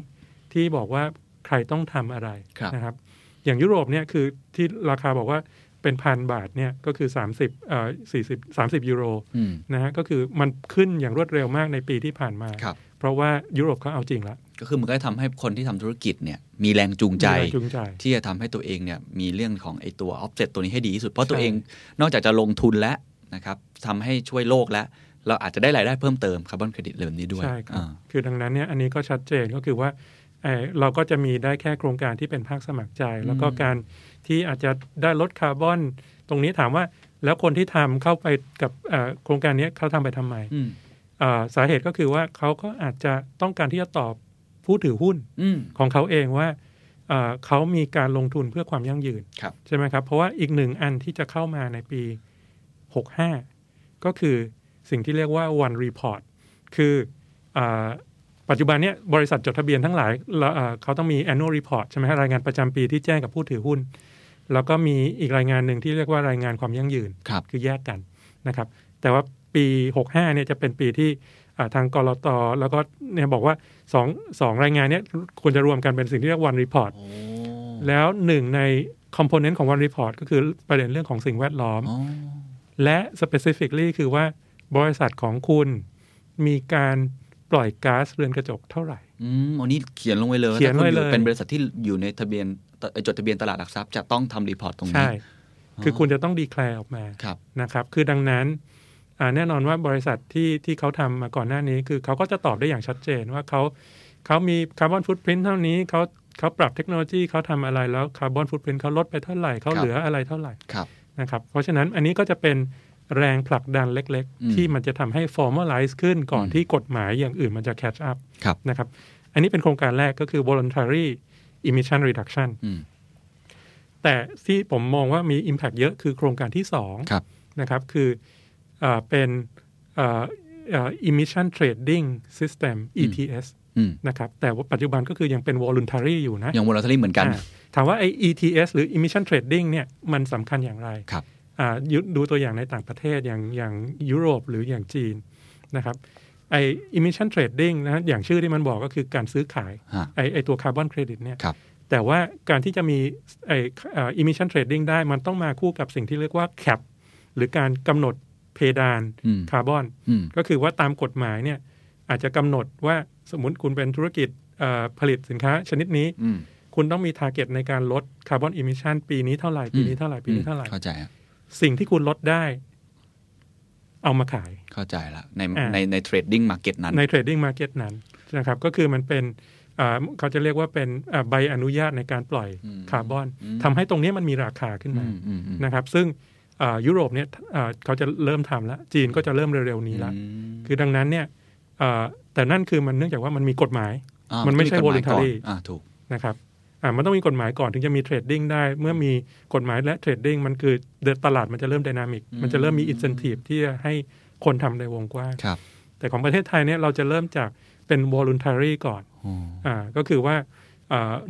ที่บอกว่าใครต้องทำอะไรครับนะครับ อย่างยุโรปเนี่ยคือที่ราคาบอกว่าเป็นพันบาทเนี่ยก็คือ 30เอ่อ40 30 ยูโรอืมนะฮะก็คือมันขึ้นอย่างรวดเร็วมากในปีที่ผ่านมาครับเพราะว่ายุโรปเขาเอาจริงแล้ว ก็คือมันก็ทำให้คนที่ทำธุรกิจเนี่ยมีแรงจูงใจมีแรงจูงใจที่จะทำให้ตัวเองเนี่ยมีเรื่องของไอ้ตัวออฟเซ็ตตัวนี้ให้ดีที่สุด เพราะตัวเองใช่นอกจากจะลงทุนแล้วนะครับทำให้ช่วยโลกแล้ว เราอาจจะได้รายได้เพิ่มเติมคาร์บอนเครดิตแบบนี้ด้วยใช่ครับอ่าคือดังนั้นเนี่ยอันนี้ก็ชัดเจนก็คือว่าเอ่อเราก็จะมีได้แค่โครงการที่เป็นภาคสมัครใจ แล้วก็การที่อาจจะได้ลดคาร์บอน ตรงนี้ถามว่าแล้วคนที่ทำเข้าไปกับเอ่อโครงการนี้เขาทำไปทำไมอืมเอ่อสาเหตุก็คือว่าเขาก็อาจจะต้องการที่จะตอบ ผู้ถือหุ้นอืมของเขาเองว่าเอ่อเขามีการลงทุนเพื่อความยั่งยืนครับใช่ไหมครับ เพราะว่าอีกหนึ่งอันที่จะเข้ามาในปี 65 ก็คือสิ่งที่เรียกว่า one report คืออาปัจจุบันเนี้ยบริษัทจดทะเบียนทั้งหลายแล้วอ่าเขาต้องมี annual report ใช่ไหมฮะรายงานประจำปีที่แจ้งกับผู้ถือหุ้น แล้วก็มีอีกรายงานหนึ่งที่เรียกว่ารายงานความยั่งยืนครับคือแยกกันนะครับ แต่ว่าปี 65เนี่ยจะเป็นปีที่อ่า ทางกรตแล้วก็เนี่ยบอกว่าสองสองรายงานเนี้ยควรจะรวมกันเป็นสิ่งที่เรียก one report โอ้แล้วหนึ่งในcomponent ของ one report ก็คือประเด็นเรื่องของสิ่งแวดล้อมอ๋อและ specifically คือว่าบริษัทของคุณมีการปล่อยก๊าซเรือนกระจกเท่าไหร่อืมอันนี้เขียนลงไว้เลยเขียนไว้ถ้าคุณเป็นบริษัทที่อยู่ในทะเบียนเอ่อจดทะเบียนตลาดหลักทรัพย์จะต้องทำ report ตรงนี้ใช่คือคุณจะต้อง declare ออกมาครับนะครับ คือดังนั้นอ่า แน่นอนว่าบริษัทที่ที่เขาทำมาก่อนหน้านี้ คือเขาก็จะตอบได้อย่างชัดเจนว่าเขาเขามีคาร์บอนฟุตพิ้นเท่านี้เขาเขาปรับเทคโนโลยีเขาทำอะไรแล้วคาร์บอนฟุตพิ้นเขาลดไปเท่าไหร่เขาครับเหลืออะไรเท่าไหร่ครับนะครับเพราะฉะนั้นอันนี้ก็จะเป็นแรงผลักดันเล็กอืมๆที่มันจะทำให้ formalize ขึ้นก่อนอืมที่กฎหมายอย่างอื่นมันจะ catch up ครับนะครับ อันนี้เป็นโครงการแรกก็คือ voluntary emission reduction อืมแต่ที่ผมมองว่ามี Impact เยอะคือโครงการที่สองครับนะครับ คือ เออเป็นเอ่อเอ่อ emission trading system ETS อืมนะครับแต่ว่าปัจจุบันก็คือยังเป็น voluntary อยู่นะยัง voluntary เหมือนกันอ่าถามว่าไอ้ ETS หรือ emission trading เนี่ยมันสำคัญอย่างไรครับอ่ายุดูตัวอย่างในต่างประเทศอย่างอย่างยุโรปหรืออย่างจีนนะครับไอ emission trading นะอย่างชื่อที่มันบอกก็คือการซื้อขายฮะไอไอตัวคาร์บอนเครดิตเนี่ยครับแต่ว่าการที่จะมีไอเอ่อ emission trading ได้มันต้องมาคู่กับสิ่งที่เรียกว่า cap หรือการกำหนด เพดานอืมคาร์บอนอืมก็คือว่าตามกฎหมายเนี่ยอาจจะกำหนดว่าสมมติคุณเป็นธุรกิจเอ่อผลิตสินค้าชนิดนี้อืมคุณต้องมี target ในการลด carbon emission ปีนี้เท่าไหร่ ปีนี้เท่าไหร่ ปีนี้เท่าไหร่เข้าใจฮะสิ่งที่คุณลดได้ เอามาขายเข้าใจละในอ่าในใน trading market นั้น ในเท trading market นั้นนะครับ ก็คือมันเป็นอ่าเขาจะเรียกว่าเป็นอ่าใบอนุญาตในการปล่อยอืมคาร์บอนอืมทำให้ตรงนี้มันมีราคาขึ้นอืมามอืมอืมนะครับ ซึ่งอ่า ยุโรปเนี่ยอ่าเขาจะเริ่มทำแล้ว จีนก็จะเริ่มเร็วๆนี้แล้ว อืม คือดังนั้นเนี่ยอ่าแต่นั่นคือมันเนื่องจากว่ามันมีกฎหมาย อ่า มันไม่ใช่ กฎหายก่อน voluntary อ่าถูก นะครับอ่ามันต้องมีกฎหมายก่อนถึงจะมีเทรดดิ้งได้ เมื่อมีกฎหมายและเทรดดิ้งมันคือเดินตลาดมันจะเริ่มดินามิก อืม มันจะเริ่มมีอินเซนティブที่จะให้คนทำในวงกว้าง ครับ แต่ของประเทศไทยเนี่ยเราจะเริ่มจากเป็น voluntary ก่อน อ๋อ อ่าก็คือว่าอ่า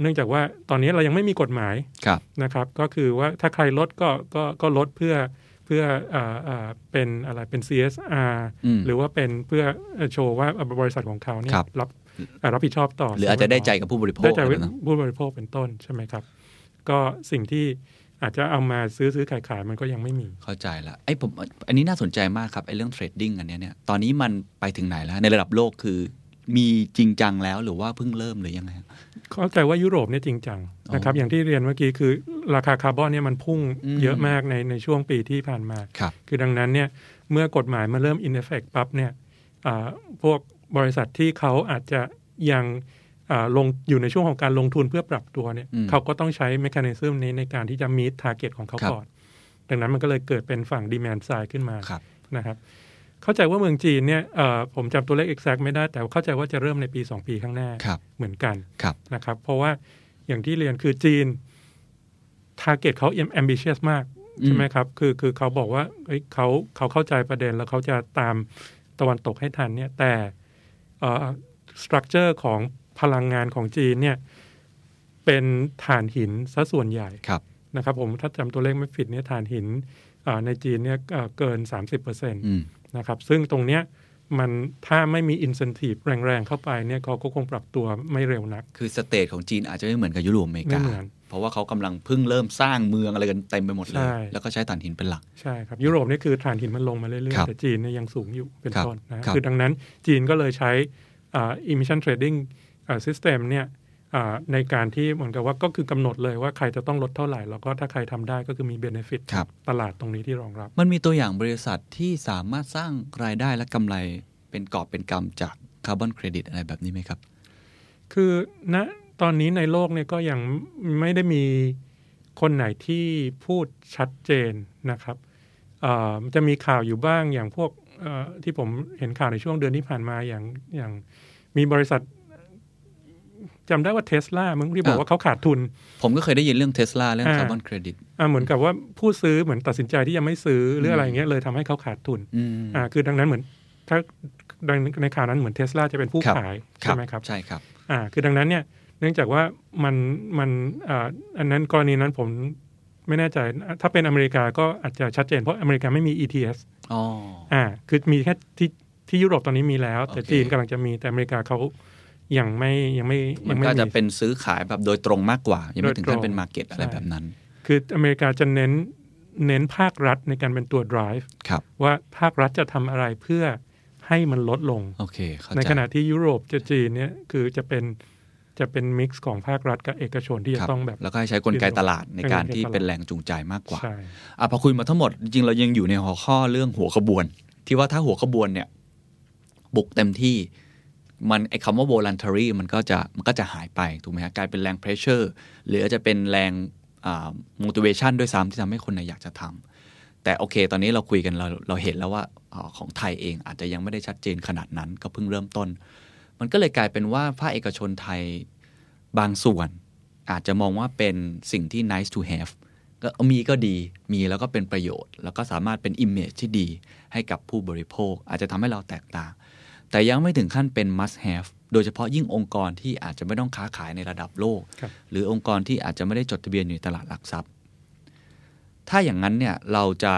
เนื่องจากว่าตอนนี้เรายังไม่มีกฎหมายครับนะครับ ก็คือว่าถ้าใครลดก็ก็ก็ลดเพื่อเพื่ออ่าอ่าเป็นอะไรเป็น CSR อืมหรือว่าเป็นเพื่อโชว์ว่าบริษัทของเขาเนี่ยครับรับอ่ารับผิดชอบต่อ หรืออาจจะได้ใจกับผู้บริโภคได้ใจแบบนั้นผู้บริโภคเป็นต้นใช่ไหมครับ ก็สิ่งที่อาจจะเอามาซื้อซื้อขายขายมันก็ยังไม่มี เข้าใจละไอ้ผมอันนี้น่าสนใจมากครับไอ้เรื่อง trading อันเนี้ยเนี่ยตอนนี้มันไปถึงไหนแล้วในระดับโลกคือ มีจริงจังแล้วหรือว่าเพิ่งเริ่มหรือยังไงครับเข้าใจว่ายุโรปเนี่ยจริงจังนะครับอ๋ออย่างที่เรียนเมื่อกี้คือราคาคาร์บอนเนี่ยมันพุ่งอืมเยอะมากในในช่วงปีที่ผ่านมาครับคือดังนั้นเนี่ยเมื่อกฎหมายมาเริ่ม in effect ปั๊บเนี่ยอ่าพวกบริษัทที่เขาอาจจะยังอ่าลงอยู่ในช่วงของการลงทุนเพื่อปรับตัวเนี่ยอืมเขาก็ต้องใช้ mechanism นี้ในการที่จะ meet target ของเขาครับก่อน ดังนั้นมันก็เลยเกิดเป็นฝั่ง demand side ขึ้นมาครับนะครับ เข้าใจว่าเมืองจีนเนี่ยเอ่อผมจำตัวเลข exact ไม่ได้ แต่เข้าใจว่าจะเริ่มในปี 2 ปีข้างหน้าครับเหมือนกันครับนะครับ เพราะว่าอย่างที่เรียนคือจีน target เขา ambitious มากใช่ไหมครับ คือคือเขาบอกว่าเอ้ยเขาเขาเข้าใจประเด็นแล้วเขาจะตามตะวันตกให้ทันเนี่ย แต่เอ่อสตรัคเจอร์ของพลังงานของจีนเนี่ย เป็นถ่านหินซะส่วนใหญ่ครับนะครับ ผมถ้าจำตัวเลขไม่ผิดเนี่ยถ่านหินเอ่อในจีนเนี่ยเอ่อเกิน 30%อืม นะครับ ซึ่งตรงเนี้ยมันถ้าไม่มีอิน e n น i v e แรงๆ เข้าไปเนี่ยเขาก็คงปรับตัวไม่เร็วนัก คือสเตทของจีนอาจจะไม่เหมือนกับยุโรปอเมริไม่กาเหมือนเพราะว่าเขากำลังเพิ่งเริ่มสร้างเมืองอะไรกันเต็มไปหมดเลใช่ยแล้วก็ใช้ถ่านหินเป็นหลัก ใช่ครับ ยุโรปนี่คือถ่านหินมันลงมาเรื่อยครับๆแต่จีนเนี่ยยังสูงอยู่เป็นครับต้นนะครับคือดังนั้นจีนก็เลยใช้อ่า emission trading อ่า system เนี่ยอ่า ในการที่เหมือนกับว่าก็คือกำหนดเลยว่าใครจะต้องลดเท่าไหร่ แล้วก็ถ้าใครทำได้ก็คือมี benefit ครับตลาดตรงนี้ที่รองรับ มันมีตัวอย่างบริษัทที่สามารถสร้างรายได้และกำไรเป็นกอบเป็นกำจากคาร์บอนเครดิตอะไรแบบนี้ไหมครับ คือณตอนนี้ในโลกเนี่ยก็ยังไม่ได้มีคนไหนที่พูดชัดเจนนะครับเอ่อจะมีข่าวอยู่บ้างอย่างพวกเอ่อที่ผมเห็นข่าวในช่วงเดือนที่ผ่านมาอย่างอย่างมีบริษัท จำได้ว่าเทสลามึงที่บอกอ่าว่าเขาขาดทุน ผมก็เคยได้ยินเรื่องเทสลาเรื่องอ่าคาร์บอนเครดิตอ่าเหมือนกับว่าผู้ซื้อเหมือนตัดสินใจที่ยังไม่ซื้อหรืออะไรอย่างเงี้ยเลยทำให้เขาขาดทุนอืมอ่าคือดังนั้นเหมือนถ้าดังในข่าวนั้นเหมือนเทสลาจะเป็นผู้ครับขายใช่ไหมครับใช่ครับอ่าคือดังนั้นเนี่ยเนื่องจากว่ามันมันอ่าอันนั้นกรณีนั้นผมไม่แน่ใจ ถ้าเป็นอเมริกาก็อาจจะชัดเจนเพราะอเมริกาไม่มี ETS อ๋ออ่าคือมีแค่ที่ที่ยุโรปตอนนี้มีแล้ว แต่โอเคจีนกำลังจะมีแต่อเมริกาเขา ยังไม่ยังไม่มัยันงไม่ก็มีจะเป็นซื้อขายแบบโดยตรงมากกว่า ยังไม่ถึงขั้นโดยตรงเป็นมาเก็ตอะไรใช่แบบนั้น คืออเมริกาจะเน้นเน้นภาครัฐในการเป็นตัว drive ครับว่าภาครัฐจะทำอะไรเพื่อให้มันลดลงโอเคเข้าในใจขณะที่ยุโรปจะจีนเนี่ยคือจะเป็นจะเป็นมิกซ์ของภาครัฐกับเอกชนที่จะครับต้องแบบ แล้วก็ให้ใช้กลไกตลาดในการที่กลไกตลาดเป็นแรงจูงใจมากกว่าใช่อะพอคุยมาทั้งหมดจริงๆเรายังอยู่ในหัวข้อเรื่องหัวขบวน ที่ว่าถ้าหัวขบวนเนี่ย บุกเต็มที่ มันไอ้คำว่า voluntary มันก็จะมันก็จะหายไปถูกไหมฮะกลายเป็นแรง pressure หรืออาจจะเป็นแรง motivation ด้วยซ้ำที่ทำให้คนเนี่ยอยากจะทำแต่โอเค ตอนนี้เราคุยกันเราเราเห็นแล้วว่าอาของไทยเองอาจจะยังไม่ได้ชัดเจนขนาดนั้นก็เพิ่งเริ่มต้น มันก็เลยกลายเป็นว่าภาคเอกชนไทยบางส่วน อาจจะมองว่าเป็นสิ่งที่ nice to have ก็มีก็ดี มีแล้วก็เป็นประโยชน์ แล้วก็สามารถเป็น image ที่ดีให้กับผู้บริโภค อาจจะทำให้เราแตกต่าง แต่ยังไม่ถึงขั้นเป็น must have โดยเฉพาะยิ่งองค์กรที่อาจจะไม่ต้องค้าขายในระดับโลกครับหรือองค์กรที่อาจจะไม่ได้จดทะเบียนอยู่ในตลาดหลักทรัพย์ ถ้าอย่างนั้นเนี่ยเราจะ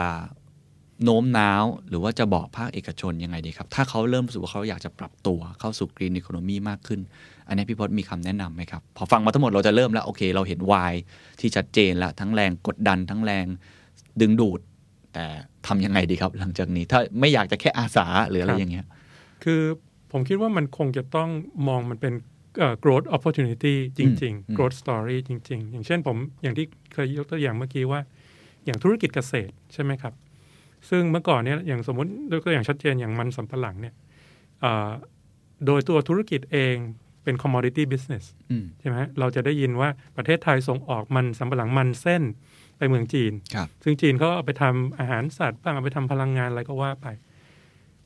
โน้มน้าวหรือว่าจะบอกภาคเอกชนยังไงดีครับ ถ้าเขาเริ่มรู้สึกว่าเขาอยากจะปรับตัวเข้าสู่กรีนอีโคโนมีมากขึ้น อันนี้พี่พจน์มีคำแนะนำไหมครับ พอฟังมาทั้งหมดเราจะเริ่มแล้ว โอเค เราเห็นวายที่ชัดเจนแล้วทั้งแรงกดดันทั้งแรงดึงดูด แต่ทำยังไงดีครับ หลังจากนี้ถ้าไม่อยากจะแค่อาสาหรืออะไรอย่างเงี้ย คือผมคิดว่ามันคงจะต้องมองมันเป็นเอ่อ growth opportunity จริงอืมๆ growth story จริง ๆ อย่างเช่นผมอย่างที่เคยยกตัวอย่างเมื่อกี้ว่า อย่างธุรกิจเกษตรใช่ไหมครับ ซึ่งเมื่อก่อนเนี่ยอย่างสมมติยกตัวอย่างชัดเจนอย่างมันสำปะหลังเนี่ยเอ่อโดยตัวธุรกิจเองเป็น commodity business อืมใช่ไหมฮะเราจะได้ยินว่าประเทศไทยส่งออกมันสำปะหลังมันเส้นไปเมืองจีนครับซึ่งจีนเขาเอาไปทำอาหารสัตว์บ้างเอาไปทำพลังงานอะไรก็ว่าไป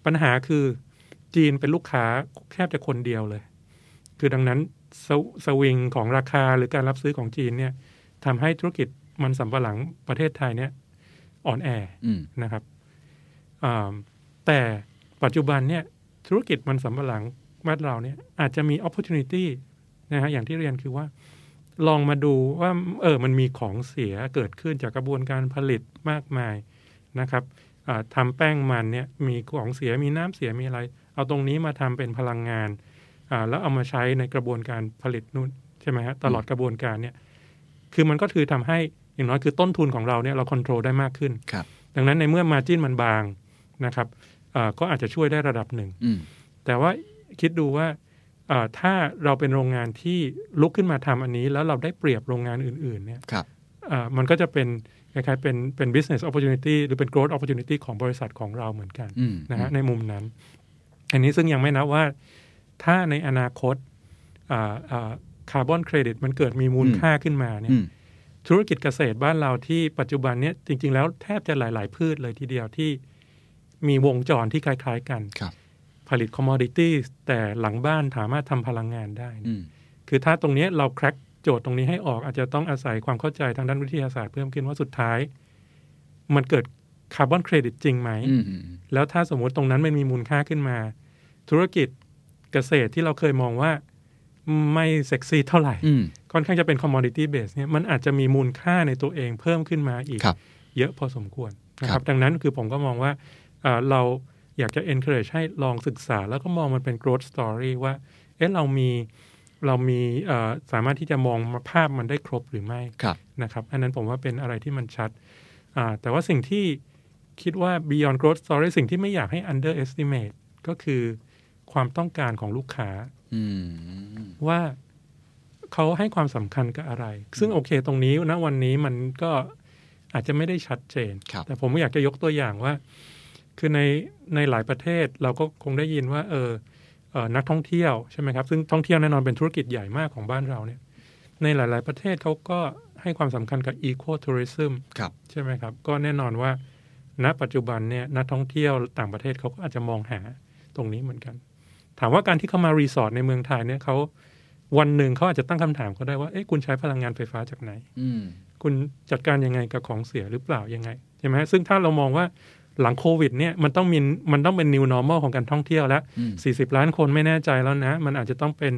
ปัญหาคือ จีนเป็นลูกค้าแทบจะคนเดียวเลย คือดังนั้นสวสวิงของราคาหรือการรับซื้อของจีนเนี่ยทำให้ธุรกิจมันสำปะหลังประเทศไทยเนี่ยอ่อนแออืมนะครับอ่าแต่ปัจจุบันเนี่ยธุรกิจมันสำปะหลังบ้านเราเนี่ยอาจจะมี opportunity นะฮะอย่างที่เรียนคือว่า ลองมาดูว่าเออมันมีของเสียเกิดขึ้นจากกระบวนการผลิตมากมายนะครับอ่าทำแป้งมันเนี่ยมีของเสียมีน้ำเสียมีอะไร เอาตรงนี้มาทำเป็นพลังงานอ่าแล้วเอามาใช้ในกระบวนการผลิตนู่นใช่ไหมฮะตลอดกระบวนการเนี่ย คือมันก็คือทำให้อย่างน้อยคือต้นทุนของเราเนี่ยเราควบคุมได้มากขึ้นครับ ดังนั้นในเมื่อมาจิ้นมันบางนะครับเอ่อก็อาจจะช่วยได้ระดับหนึ่งอืมแต่ว่าคิดดูว่าเอ่อถ้าเราเป็นโรงงานที่ลุกขึ้นมาทำอันนี้ แล้วเราได้เปรียบโรงงานอื่น ๆ เนี่ยครับเอ่อมันก็จะเป็นคล้ายๆเป็นเป็น business opportunity หรือเป็น growth opportunity ของบริษัทของเราเหมือนกันอืมนะฮะในมุมนั้น อันนี้ซึ่งยังไม่นับว่า ถ้าในอนาคตคาร์บอนเครดิตมันเกิดมีมูลค่าขึ้นมาเนี่ยอืมธุรกิจเกษตรบ้านเราที่ปัจจุบันเนี่ยจริง ๆ แล้วแทบจะหลาย ๆ พืชเลยทีเดียวที่มีวงจรที่คล้าย ๆ กันครับผลิต commodity แต่หลังบ้านสามารถทำพลังงานได้อืมคือถ้าตรงเนี้ยเรา crack โจทย์ตรงนี้ให้ออกอาจจะต้องอาศัยความเข้าใจทางด้านวิทยาศาสตร์เพิ่มขึ้นว่าสุดท้าย มันเกิด คาร์บอนเครดิตจริงไหมอืมอืมแล้วถ้าสมมุติตรงนั้นมันมีมูลค่าขึ้นมา ธุรกิจเกษตรที่เราเคยมองว่าไม่เซ็กซี่เท่าไหร่อืมค่อนข้างจะเป็น commodity based เนี่ยมันอาจจะมีมูลค่าในตัวเองเพิ่มขึ้นมาอีกครับเยอะพอสมควรนะคครับดังนั้นคือผมก็มองว่าเอ่อเราอยากจะ encourage ให้ลองศึกษา แล้วก็มองมันเป็น growth story ว่า เอ๊ะเรามีเรามีเอ่อสามารถที่จะมองภาพมันได้ครบหรือไม่ครับนะครับอันนั้นผมว่าเป็นอะไรที่มันชัดอ่าแต่ว่าสิ่งที่ คิดว่า beyond growth story สิ่งที่ไม่อยากให้ underestimate ก็คือความต้องการของลูกค้าอืมว่าเขาให้ความสำคัญกับอะไร ซึ่งโอเคตรงนี้ณวันนี้มันก็อาจจะไม่ได้ชัดเจนครับแต่ผมอยากจะยกตัวอย่างว่า คือในในหลายประเทศเราก็คงได้ยินว่า เออเออนักท่องเที่ยวใช่ไหมครับ ซึ่งท่องเที่ยวแน่นอนเป็นธุรกิจใหญ่มากของบ้านเราเนี่ย ในหลาย ๆ ประเทศเขาก็ให้ความสำคัญกับ eco tourism ครับใช่ไหมครับ ก็แน่นอนว่า ณปัจจุบันเนี่ยนักท่องเที่ยวต่างประเทศเขาก็อาจจะมองหาตรงนี้เหมือนกัน ถามว่าการที่เขามารีสอร์ทในเมืองไทยเนี่ยเขาวันหนึ่งเขาอาจจะตั้งคำถามเขาได้ว่าเอ๊ะคุณใช้พลังงานไฟฟ้าจากไหนอืมคุณจัดการยังไงกับของเสียหรือเปล่ายังไงใช่ไหมซึ่งถ้าเรามองว่าหลังโควิดเนี่ยมันต้องมีมันต้องเป็น new normal ของการท่องเที่ยวแล้วอืม40 ล้านคนไม่แน่ใจแล้วนะ มันอาจจะต้องเป็น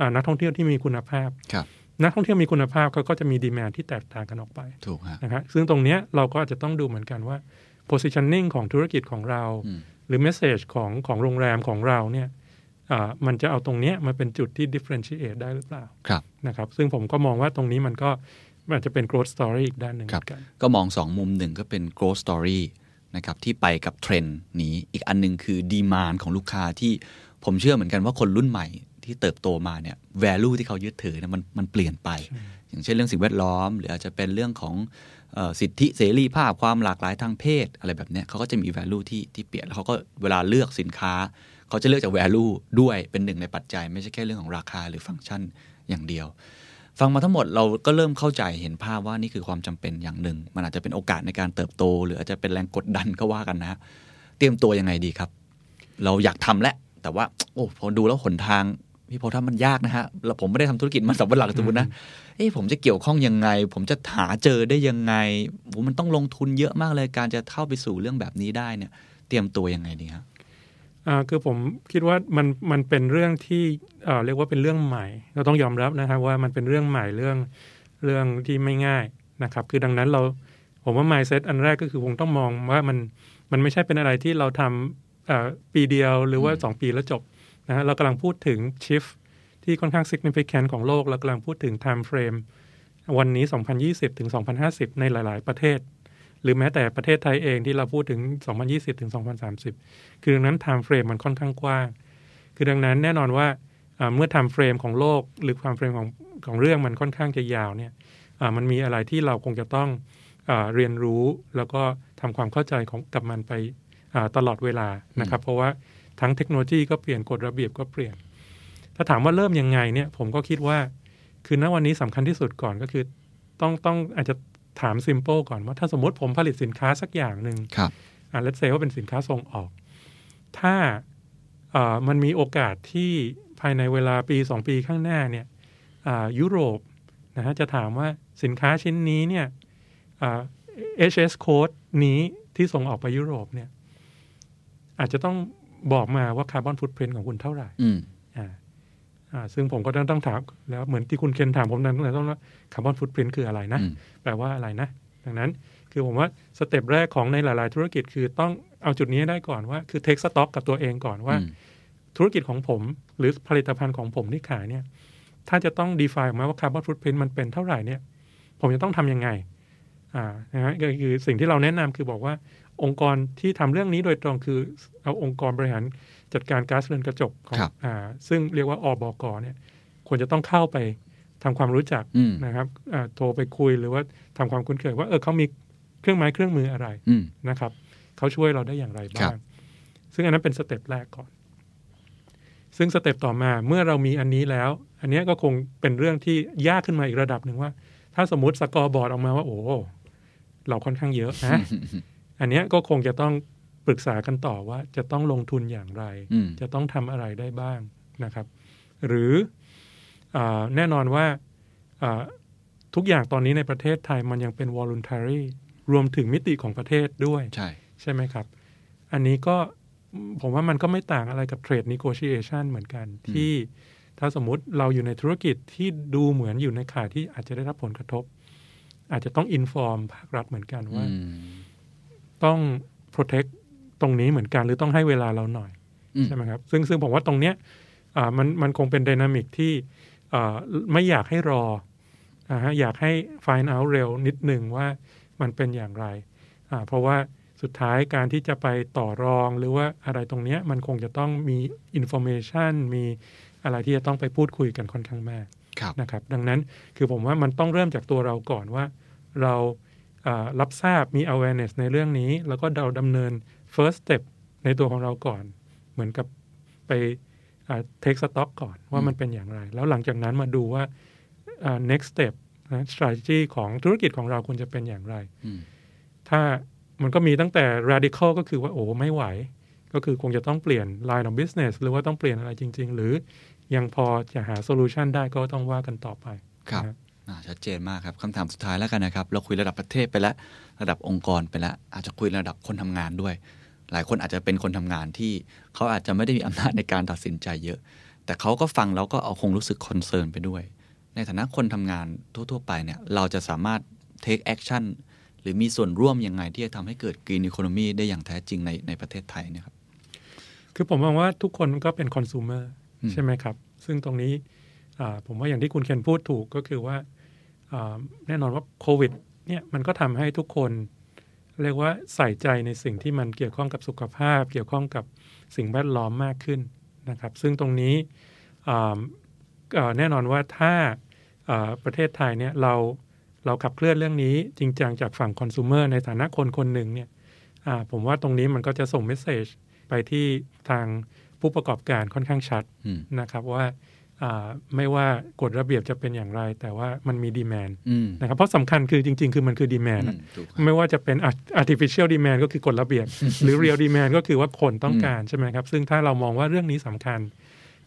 อ่านักท่องเที่ยวที่มีคุณภาพครับนักท่องเที่ยวมีคุณภาพเขาก็จะมีดีแมนที่แตกต่างกันออกไปถูกฮะนะครับซึ่งตรงเนี้ยเราก็อาจจะต้องดูเหมือนกันว่า positioning ของธุรกิจของเราอืมหรือ message ของของโรงแรมของเราเนี่ยอ่ามันจะเอาตรงเนี้ยมาเป็นจุดที่ differentiate ได้หรือเปล่าครับนะครับซึ่งผมก็มองว่าตรงนี้มันก็มันอาจจะเป็น growth story อีกด้านหนึ่งครับเหมือนกันก็มองสองมุมหนึ่งก็เป็น growth story นะครับที่ไปกับเทรนด์นี้อีกอันหนึงคือดีมานของลูกค้าที่ผมเชื่อเหมือนกันว่าคนรุ่นใหม่ที่เติบโตมาเนี่ย value ที่เขายึดถือเนี่ยมันมันเปลี่ยนไป อย่างเช่นเรื่องสิ่งแวดล้อม หรืออาจจะเป็นเรื่องของเออ สิทธิเสรีภาพความหลากหลายทางเพศอะไรแบบนี้เขาก็จะมี value ที่ที่เปลี่ยนแล้วเขาก็เวลาเลือกสินค้า เขาจะเลือกจาก value ด้วยเป็นหนึ่งในปัจจัย ไม่ใช่แค่เรื่องของราคาหรือฟังก์ชันอย่างเดียว ฟังมาทั้งหมดเราก็เริ่มเข้าใจเห็นภาพว่านี่คือความจำเป็นอย่างหนึ่ง มันอาจจะเป็นโอกาสในการเติบโต หรืออาจจะเป็นแรงกดดันก็ว่ากันนะ เตรียมตัวยังไงดีครับ เราอยากทำแหละแต่ว่า โอ้พอดูแล้วหนทาง พี่พอถ้ามันยากนะฮะแล้วผมไม่ได้ทำธุรกิจมันสับปะหลังสมมตินะเอ้ผมจะเกี่ยวข้องยังไง ผมจะหาเจอได้ยังไงโอ้มันต้องลงทุนเยอะมากเลยการจะเข้าไปสู่เรื่องแบบนี้ได้เนี่ย เตรียมตัวยังไงดีครับอ่าคือผมคิดว่ามันมันเป็นเรื่องที่เอ่อเรียกว่าเป็นเรื่องใหม่ เราต้องยอมรับนะครับว่ามันเป็นเรื่องใหม่เรื่องเรื่องที่ไม่ง่ายนะครับ คือดังนั้นเราผมว่า mindset อันแรกก็คือคงต้องมองว่ามันมันไม่ใช่เป็นอะไรที่เราทำเอ่อปีเดียวหรือว่า 2 ปีแล้วจบ นะฮะเรากำลังพูดถึง shift ที่ค่อนข้าง significant ของโลก เรากำลังพูดถึง time frame วันนี้ 2020 ถึง 2050 ในหลาย ๆ ประเทศ หรือแม้แต่ประเทศไทยเองที่เราพูดถึง 2020 ถึง 2030 คือดังนั้น time frame มันค่อนข้างกว้าง คือดังนั้นแน่นอนว่าอ่าเมื่อ time frame ของโลก หรือ time frame ของของเรื่องมันค่อนข้างจะยาวเนี่ยอ่ามันมีอะไรที่เราคงจะต้องอาเรียนรู้แล้วก็ทำความเข้าใจของกับมันไปอ่าตลอดเวลานะครับ เพราะว่า ทั้งเทคโนโลยีก็เปลี่ยนกฎระเบียบก็เปลี่ยน ถ้าถามว่าเริ่มยังไงเนี่ยผมก็คิดว่าคือณวันนี้สำคัญที่สุดก่อนก็คือ ต้องต้องอาจจะถาม simple ก่อนว่าถ้าสมมติผมผลิตสินค้าสักอย่างหนึ่งครับอ่า let's say ว่าเป็นสินค้าส่งออก ถ้าเอ่อมันมีโอกาสที่ภายในเวลาปีสองปีข้างหน้าเนี่ยอ่ายุโรปนะฮะจะถามว่าสินค้าชิ้นนี้เนี่ยอ่า HS code นี้ที่ส่งออกไปยุโรปเนี่ย อาจจะต้อง บอกมาว่าคาร์บอนฟุตพิ้นของคุณเท่าไหร่อืมอ่าอ่า ซึ่งผมก็ต้องต้องถาม แล้วเหมือนที่คุณเคนถามผมตั้งแต่ต้นว่า carbon footprint คืออะไรนะอืมแปลว่าอะไรนะ ดังนั้นคือผมว่า step แรกของในหลาย ๆ ธุรกิจคือต้องเอาจุดนี้ให้ได้ก่อนว่า คือ take stock กับตัวเองก่อนว่าอืมธุรกิจของผม หรือผลิตภัณฑ์ของผมที่ขายเนี่ย ถ้าจะต้อง define ออกมาว่า carbon footprint มันเป็นเท่าไหร่เนี่ย ผมจะต้องทำยังไง อ่านะฮะก็คือสิ่งที่เราแนะนำคือบอกว่า องค์กรที่ทำเรื่องนี้โดยตรงคือเอาองค์กรบริหารจัดการก๊าซเรือนกระจกของครับอ่าซึ่งเรียกว่าอบกเนี่ยควรจะต้องเข้าไปทำความรู้จักอืมนะครับอ่าโทรไปคุยหรือว่าทำความคุ้นเคยว่าเออเขามีเครื่องไม้เครื่องมืออะไรอืมนะครับเขาช่วยเราได้อย่างไรครับ้างบซึ่งอันนั้นเป็น step แรกก่อน ซึ่ง step ต่อมาเมื่อเรามีอันนี้แล้ว อันเนี้ยก็คงเป็นเรื่องที่ยากขึ้นมาอีกระดับหนึ่งว่า ถ้าสมมติ scoreboard ออกมาว่า โอ้เราค่อนข้างเยอะนะ อันเนี้ยก็คงจะต้องปรึกษากันต่อว่าจะต้องลงทุนอย่างไรอืมจะต้องทำอะไรได้บ้างนะครับ หรืออาแน่นอนว่าอ่าทุกอย่างตอนนี้ในประเทศไทยมันยังเป็น voluntary รวมถึงมิติของประเทศด้วย ใช่ใช่ไหมครับ อันนี้ก็ผมว่ามันก็ไม่ต่างอะไรกับ trade negotiation เหมือนกัน ที่ถ้าสมมุติเราอยู่ในธุรกิจที่ดูเหมือนอยู่ในข่ายที่อาจจะได้รับผลกระทบ อาจจะต้อง inform ภาครัฐเหมือนกันว่าอืม ต้อง protect ตรงนี้เหมือนกัน หรือต้องให้เวลาเราหน่อยอืมใช่ไหมครับ ซึ่งซึ่งผมว่าตรงเนี้ยอ่ามันมันคงเป็นดินามิกที่อ่าไม่อยากให้รออ่าฮะอยากให้ find out เร็วนิดหนึ่งว่ามันเป็นอย่างไรอ่าเพราะว่าสุดท้ายการที่จะไปต่อรองหรือว่าอะไรตรงเนี้ยมันคงจะต้องมี information มีอะไรที่จะต้องไปพูดคุยกันค่อนข้างมากครับนะครับ ดังนั้นคือผมว่ามันต้องเริ่มจากตัวเราก่อนว่าเราอ่า รับทราบมี awareness ในเรื่องนี้ แล้วก็เราดำเนิน first step ในตัวของเราก่อน เหมือนกับไปอ่า take stock ก่อนว่ามันเป็นอย่างไร แล้วหลังจากนั้นมาดูว่าอ่า next step นะ strategy ของธุรกิจของเราควรจะเป็นอย่างไรอืมถ้ามันก็มีตั้งแต่ radical ก็คือว่าโอ้ไม่ไหว ก็คือคงจะต้องเปลี่ยน line of business หรือว่าต้องเปลี่ยนอะไรจริง ๆ หรือยังพอจะหา solution ได้ก็ต้องว่ากันต่อไปครับนะอ่า ชัดเจนมากครับคำถามสุดท้ายแล้วกันนะครับ เราคุยระดับประเทศไปแล้ว ระดับองค์กรไปแล้ว อาจจะคุยระดับคนทำงานด้วย หลายคนอาจจะเป็นคนทำงานที่ เขาอาจจะไม่ได้มีอำนาจในการตัดสินใจเยอะ แต่เขาก็ฟังแล้วก็เอาคงรู้สึกคอนเซิร์นไปด้วย ในฐานะคนทำงานทั่ว ๆ ไปเนี่ยเราจะสามารถ take action หรือมีส่วนร่วมยังไงที่จะทำให้เกิด green economy ได้อย่างแท้จริงในในประเทศไทยเนี่ยครับคือผมมองว่าทุกคนก็เป็นคอน sumer อืมใช่ไหมครับ ซึ่งตรงนี้อ่าผมว่าอย่างที่คุณเคนพูดถูกก็คือว่าอ่า แน่นอนว่าโควิดเนี่ยมันก็ทำให้ทุกคนเรียกว่าใส่ใจในสิ่งที่มันเกี่ยวข้องกับสุขภาพ เกี่ยวข้องกับสิ่งแวดล้อมมากขึ้นนะครับ ซึ่งตรงนี้อ่าเอ่อแน่นอนว่าถ้าอ่าประเทศไทยเนี่ยเราเราขับเคลื่อนเรื่องนี้จริงจังจากฝั่งคอน sumer ในฐานะคนคนหนึ่งเนี่ยอ่าผมว่าตรงนี้มันก็จะส่งเมสเซจไปที่ทางผู้ประกอบการค่อนข้างชัดอืมนะครับว่าอ่า ไม่ว่ากฎระเบียบจะเป็นอย่างไร แต่ว่ามันมีดีแมนอืมนะครับเพราะสำคัญคือจริง ๆ คือมันคือดีแมนอืมถูกครับไม่ว่าจะเป็น art- artificial demand ก็คือกฎระเบียบ หรือ real demand ก็คือว่าคนต้องการใช่ไหมครับ ซึ่งถ้าเรามองว่าเรื่องนี้สำคัญ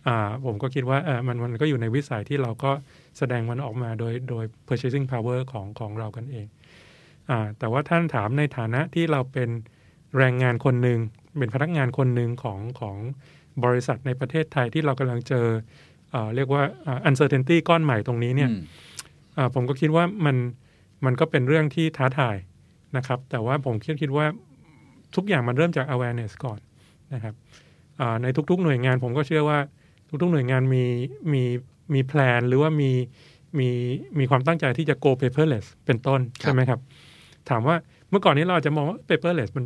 อ่าผมก็คิดว่าเออมันมันก็อยู่ในวิสัยที่เราก็แสดงมันออกมาโดยโดย purchasing power ของของเรากันเองอ่าแต่ว่าท่านถามในฐานะที่เราเป็นแรงงานคนหนึ่งเป็นพนักงานคนหนึ่งของของบริษัทในประเทศไทยที่เรากำลังเจออ่า เรียกว่าอ่า uncertainty ก้อนใหม่ตรงนี้เนี่ยอืมอ่าผมก็คิดว่ามันมันก็เป็นเรื่องที่ท้าทายนะครับ แต่ว่าผมคิดคิดว่าทุกอย่างมันเริ่มจาก awareness ก่อนนะครับอ่าในทุกๆหน่วยงานผมก็เชื่อว่าทุกๆหน่วยงานมีมีมีแพลนหรือว่ามีมีมีความตั้งใจที่จะ go paperless เป็นต้นครับใช่ไหมครับ ถามว่าเมื่อก่อนนี้เราอาจจะมองว่า paperless มัน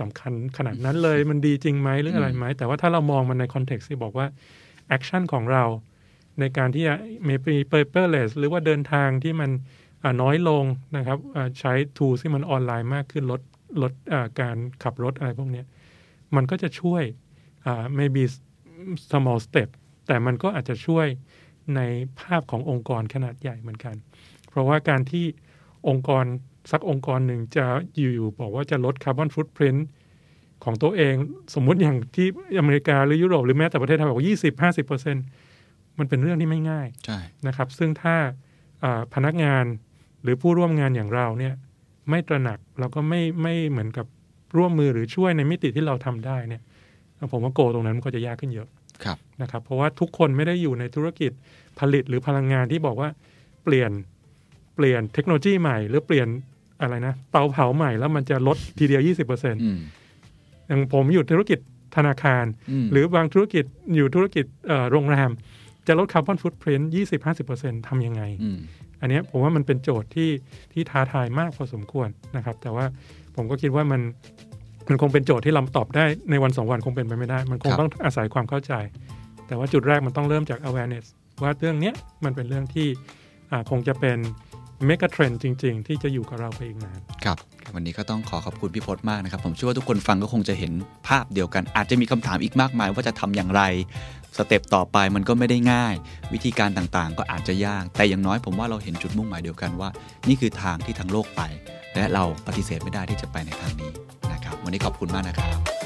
สำคัญขนาดนั้นเลยมันดีจริงไหมหรืออะไรไหมแต่ว่าถ้าเรามองมันใน context ที่บอกว่า action ของเรา ในการที่จะมี paperless หรือว่าเดินทางที่มันน้อยลงนะครับใช้ tools ที่มันออนไลน์มากขึ้นลดลดการขับรถอะไรพวกนี้มันก็จะช่วยอ่า maybe small step แต่มันก็อาจจะช่วยในภาพขององค์กรขนาดใหญ่เหมือนกัน เพราะว่าการที่องค์กรสักองค์กรหนึ่งจะอยู่ๆบอกว่าจะลดคาร์บอนฟุตพิ้น ของตัวเอง สมมุติอย่างที่อเมริกาหรือยุโรปหรือแม้แต่ประเทศไทยบอกยี่สิบห้าสิบเปอร์เซ็นมันเป็นเรื่องที่ไม่ง่ายใช่นะครับ ซึ่งถ้าอ่าพนักงานหรือผู้ร่วมงานอย่างเราเนี่ยไม่ตระหนักเราก็ไม่ไม่เหมือนกับร่วมมือหรือช่วยในมิติที่เราทำได้เนี่ยผมว่าโกตรงนั้นมันก็จะยากขึ้นเยอะครับนะครับ เพราะว่าทุกคนไม่ได้อยู่ในธุรกิจผลิตหรือพลังงานที่บอกว่าเปลี่ยนเปลี่ยนเทคโนโลยีใหม่ หรือเปลี่ยนอะไรนะเตาเผาใหม่แล้วมันจะลดทีเดียว 20%อ อืมย่างผมอยู่ธุรกิจธนาคารมหรือบางธุรกิจอยู่ธุรกิจเอ่อโรงแรม จะลดคาร์บอนฟุตพิ้นยี่สิบห้าสิบเปอร์เซ็นทำยังไงอืมอันเนี้ยผมว่ามันเป็นโจทย์ที่ที่ท้าทายมากพอสมควรนะครับ แต่ว่าผมก็คิดว่ามันมันคงเป็นโจทย์ที่เราตอบได้ในวันสองวันคงเป็นไปไม่ได้ มันคงครับต้องอาศัยความเข้าใจ แต่ว่าจุดแรกมันต้องเริ่มจาก awareness ว่าเรื่องเนี้ยมันเป็นเรื่องที่อ่าคงจะเป็น mega trend จริง ๆ ที่จะอยู่กับเราไปอีกนานครับ วันนี้ก็ต้องขอขอบคุณพี่พจน์มากนะครับ ผมเชื่อว่าทุกคนฟังก็คงจะเห็นภาพเดียวกัน อาจจะมีคำถามอีกมากมาย ว่าจะทำอย่างไร สเต็ปต่อไปมันก็ไม่ได้ง่าย วิธีการต่างๆ ก็อาจจะยาก แต่อย่างน้อยผมว่าเราเห็นจุดมุ่งหมายเดียวกันว่า นี่คือทางที่ทั้งโลกไป และเราปฏิเสธไม่ได้ที่จะไปในทางนี้นะครับ วันนี้ขอบคุณมากนะครับ